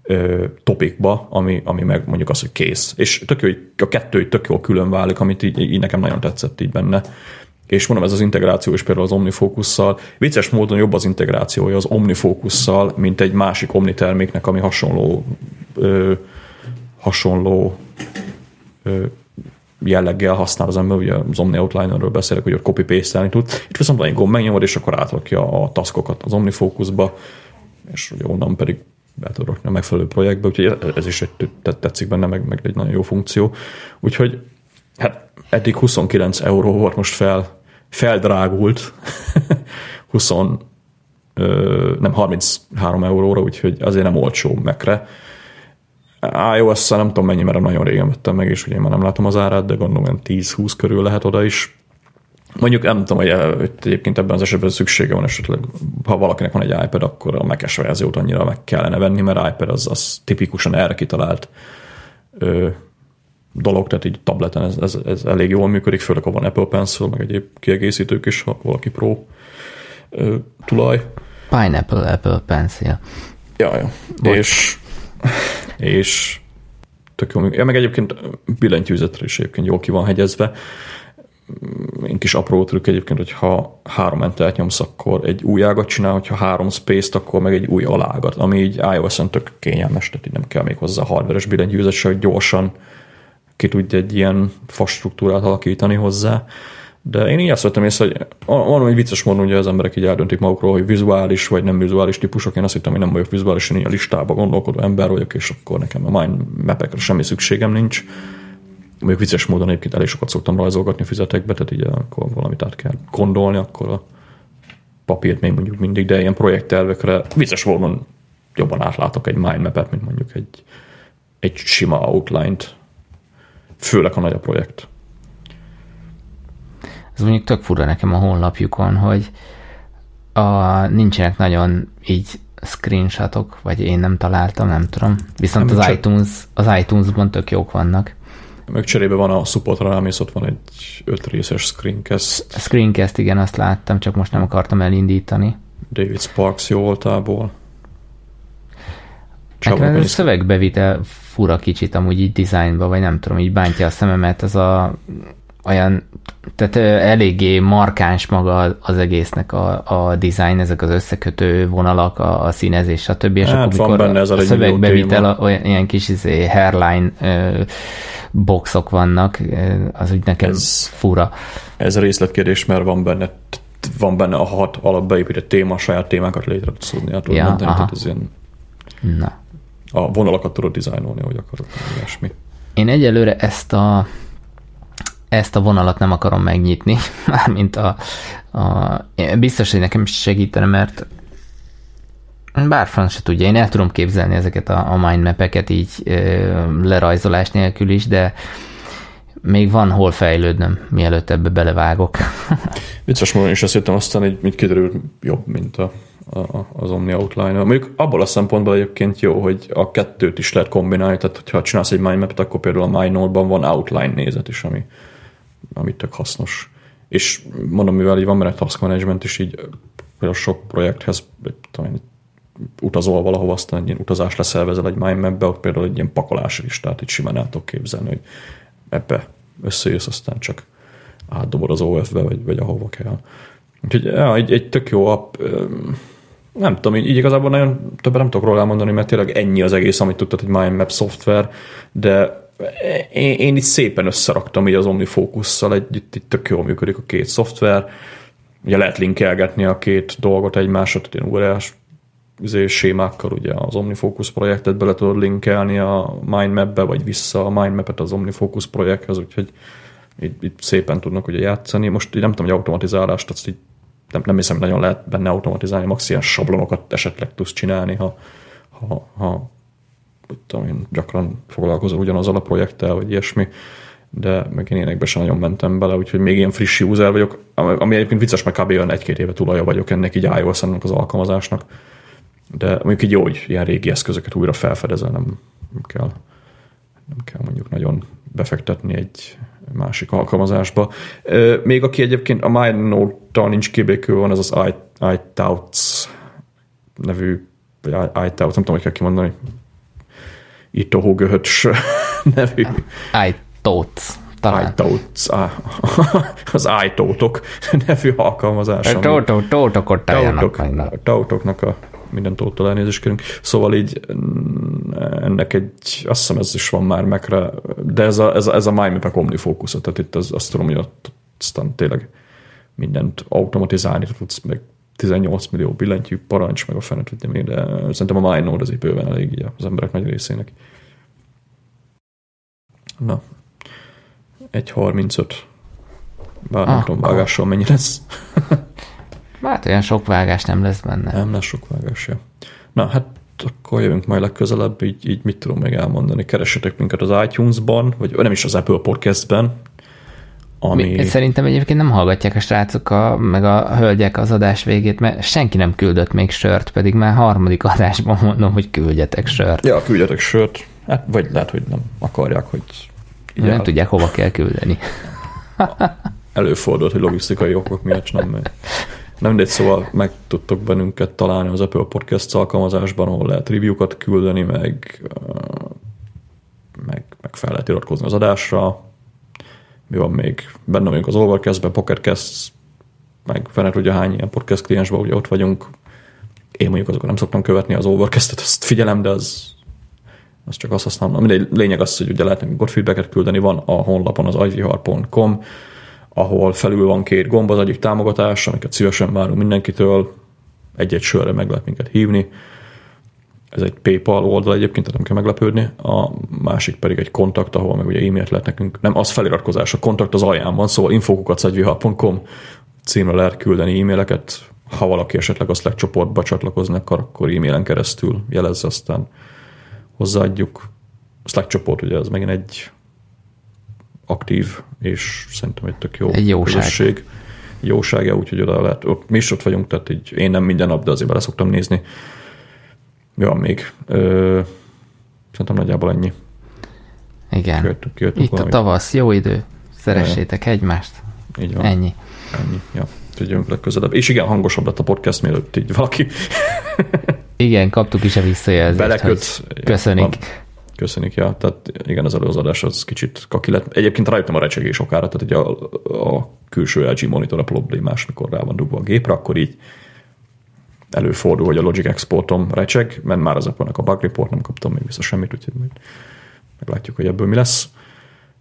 ö, topikba, ami, ami meg mondjuk az, hogy kész. És tök jó, hogy a kettő tök jól külön válik, amit így, így nekem nagyon tetszett így benne. És mondom, ez az integráció is például az OmniFocus-szal. Vicces módon jobb az integrációja az OmniFocus-szal, mint egy másik Omni terméknek, ami hasonló ö, hasonló ö, jelleggel használ az ember, ugye az Omni Outliner-ről beszélek, hogy ott copy paste tud. Itt viszont van egy gomb, megnyomod, és akkor átrakja a taskokat az OmniFocus-ba, és ugye onnan pedig be tudod rakni a megfelelő projektbe, úgyhogy ez is egy, tetszik benne, meg, meg egy nagyon jó funkció. Úgyhogy hát eddig 29 euró volt, most fel, feldrágult 20, ö, nem 33 euróra, úgyhogy azért nem olcsó megre. Ios nem tudom mennyi, mert nagyon régen vettem meg, és ugye én már nem látom az árát, de gondolom 10-20 körül lehet oda is. Mondjuk nem tudom, hogy, hogy egyébként ebben az esetben szüksége van esetleg, ha valakinek van egy iPad, akkor a Mac-es verziót annyira meg kellene venni, mert iPad az, az tipikusan erre kitalált ö, dolog, tehát így tableten ez, ez, ez elég jól működik, főleg ha van Apple Pencil, meg egyéb kiegészítők is, ha valaki pro ö, tulaj. Pineapple Apple Pencil. Ja, ja. És, és tök jó Ja, meg egyébként billentyűzetre is egyébként jól ki van hegyezve. Én kis apró trükk egyébként, hogy ha három entert nyomsz, akkor egy új ágat csinál, hogyha három space-t, akkor meg egy új alágat, ami így iOS-en tök kényelmes, tehát így nem kell még hozzá hardveres billentyűzet, se, hogy gyorsan ki tudja egy ilyen fas struktúrát alakítani hozzá. De én így azt vettem észre, hogy van egy vicces módon, hogy az emberek így eldöntik magukról, hogy vizuális vagy nem vizuális típusok. Én azt hittem, hogy nem vagyok vizuális, én a listába gondolkodó ember vagyok, és akkor nekem a mind mapekre semmi szükségem nincs. Mondjuk vicces módon egyébként elég sokat szoktam rajzolgatni füzetekbe, tehát így akkor valamit át kell gondolni, akkor a papírt még mondjuk mindig, de ilyen projekttervekre vicces módon jobban átlátok egy mindmap-et, mint mondjuk egy, egy sima outline-t főleg a nagy a projekt. Ez mondjuk tök fura nekem a honlapjukon, hogy a, nincsenek nagyon így screenshotok, vagy én nem találtam, nem tudom. Viszont nem, az, csak... iTunes, az iTunes-ban tök jók vannak. Meg cserébe van a supportra rámész, ott van egy öt részes screencast. A screencast, igen, azt láttam, csak most nem akartam elindítani. David Sparks jó voltából. Nekem ez a szövegbevitel fura kicsit amúgy így dizájnba, vagy nem tudom, így bántja a szememet, ez a olyan, tehát eléggé markáns maga az egésznek a, a design, ezek az összekötő vonalak, a, a színezés, stb. És hát akkor benne ez a, a szövegbevitel, olyan ilyen kis izé, hairline ö, boxok vannak, az úgy nekem ez, fura. Ez a részletkérdés, mert van benne van benne a hat alapbeépített téma, saját témákat létre tudsz tudni, hát ja, tehát ez ilyen... Na a vonalakat tudod dizájnolni, ahogy akarod, ilyesmi. Én egyelőre ezt a ezt a vonalat nem akarom megnyitni, mármint a, a biztos, hogy nekem segítene, mert bár franc se tudja, én el tudom képzelni ezeket a, a mindmap-eket így ö, lerajzolás nélkül is, de még van hol fejlődnöm, mielőtt ebbe belevágok. Vicces módon is azt jöttem aztán, hogy mit kiderült jobb, mint a az Omni Outline. Mondjuk abból a szempontból egyébként jó, hogy a kettőt is lehet kombinálni, tehát hogyha csinálsz egy mindmap akkor például a MyNode-ban van outline nézet is, ami, ami tök hasznos. És mondom, mivel így van benne task management is, így például sok projekthez tudom, utazol valahova, aztán egy ilyen utazás leszervezel egy mindmapbe, ott például egy ilyen pakolási listát így simán el tudok képzelni, hogy ebbe összejössz, aztán csak átdobod az OF-be, vagy, vagy ahova kell. Úgyhogy ja, egy, egy tök jó app, nem tudom, így, így igazából nagyon többet nem tudok róla elmondani, mert tényleg ennyi az egész, amit tudtad, hogy MindMap szoftver, de én, én itt szépen összeraktam így az OmniFocus-szal, egy, itt, tök jól működik a két szoftver, ugye lehet linkelgetni a két dolgot egymásra, tehát ilyen URL-s izé, sémákkal ugye az OmniFocus projektet bele tudod linkelni a MindMap-be, vagy vissza a MindMap-et az OmniFocus projekthez, úgyhogy itt, itt szépen tudnak ugye játszani. Most így nem tudom, hogy automatizálást, azt így nem, nem hiszem, nagyon lehet benne automatizálni, max ilyen sablonokat esetleg tudsz csinálni, ha, ha, ha tudom én, gyakran foglalkozol ugyanazzal a projekttel, vagy ilyesmi, de meg én énekbe sem nagyon mentem bele, úgyhogy még ilyen friss user vagyok, ami egyébként vicces, mert kb. olyan egy-két éve tulaja vagyok ennek így ios az alkalmazásnak, de mondjuk így jó, hogy ilyen régi eszközöket újra felfedezel, nem, kell nem kell mondjuk nagyon befektetni egy másik alkalmazásba. Még aki egyébként a MyNote-tal nincs kibékül, van ez az iTouts nevű, vagy iTouts, nem tudom, hogy kell kimondani, Itoho Göhöts nevű. iTouts. Talán. iTouts, az iToutok nevű alkalmazás. Tótok, tótokot Tótoknak a minden tóttal elnézést kérünk. Szóval így mm, ennek egy, azt hiszem ez is van már megre, de ez a, ez a, ez a MyMapek omnifókusz, tehát itt az, azt tudom, hogy ott aztán tényleg mindent automatizálni tudsz, meg 18 millió billentyű, parancs, meg a fenet tudja még, de szerintem a MyNode az bőven elég így az emberek nagy részének. Na, 1.35. Bár nem tudom, vágással mennyi lesz. hát olyan sok vágás nem lesz benne. Nem lesz sok vágás, ja. Na, hát akkor jövünk majd legközelebb, így, így mit tudom még elmondani. Keressetek minket az iTunes-ban, vagy nem is az Apple Podcast-ben, ami... Mi, szerintem egyébként nem hallgatják a srácok, a, meg a hölgyek az adás végét, mert senki nem küldött még sört, pedig már harmadik adásban mondom, hogy küldjetek sört. Ja, küldjetek sört. Hát, vagy lehet, hogy nem akarják, hogy így Nem el... tudják, hova kell küldeni. Előfordult, hogy logisztikai okok miatt nem megy. Nem mindegy, szóval meg tudtok bennünket találni az Apple Podcast alkalmazásban, ahol lehet review-kat küldeni, meg, meg, meg fel lehet iratkozni az adásra. Mi van még? Benne vagyunk az Overcast-ben, Pocketcast, meg fene tudja hány ilyen podcast kliensben, ugye ott vagyunk. Én mondjuk azokat nem szoktam követni az Overcast-et, azt figyelem, de az az csak azt használom. Mindegy, lényeg az, hogy ugye lehet nekünk ott feedbacket küldeni, van a honlapon az ivr.com, ahol felül van két gomb, az egyik támogatás, amiket szívesen várunk mindenkitől, egy-egy sörre meg lehet minket hívni. Ez egy PayPal oldal egyébként, tehát nem kell meglepődni. A másik pedig egy kontakt, ahol meg ugye e-mailt lehet nekünk, nem, az feliratkozás, a kontakt az alján van, szóval infokukacegyvihar.com címre lehet küldeni e-maileket, ha valaki esetleg a Slack csoportba csatlakozni akar, akkor e-mailen keresztül jelezze, aztán hozzáadjuk. A Slack csoport ugye az megint egy aktív, és szerintem egy tök jó egy jóság. Közösség. Jósága, úgyhogy oda lehet, ott, mi is ott vagyunk, tehát így én nem minden nap, de azért bele szoktam nézni. Mi van még? Ö, szerintem nagyjából ennyi. Igen. Kijöttünk, kijöttünk Itt valamit. a tavasz, jó idő. Szeressétek ja. egymást. Így van. Ennyi. Ennyi, ja. Tudjunk legközelebb. És igen, hangosabb lett a podcast, mielőtt így valaki igen, kaptuk is a visszajelzést. Beleköt. Köszönik. Van. Köszönik, ja. Tehát igen, az előzadás az kicsit kaki lett. Egyébként rájöttem a recsegés okára, tehát ugye a, a külső LG monitor a problémás, mikor rá van dugva a gépre, akkor így előfordul, hogy a Logic exportom recseg, mert már az apple a bug report, nem kaptam még vissza semmit, úgyhogy majd meglátjuk, hogy ebből mi lesz.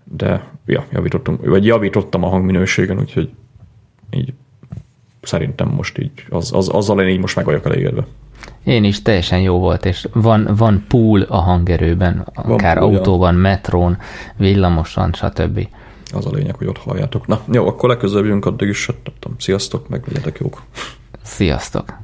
De ja, javítottunk, vagy javítottam a hangminőségen, úgyhogy így szerintem most így, az, az, azzal én így most meg vagyok elégedve. Én is teljesen jó volt, és van, van pool a hangerőben, van akár pool, autóban, ja. metrón, villamosan, stb. Az a lényeg, hogy ott halljátok. Na, jó, akkor legközelebb jövünk addig is, hát, nem tudom, sziasztok, meg legyetek jók. Sziasztok!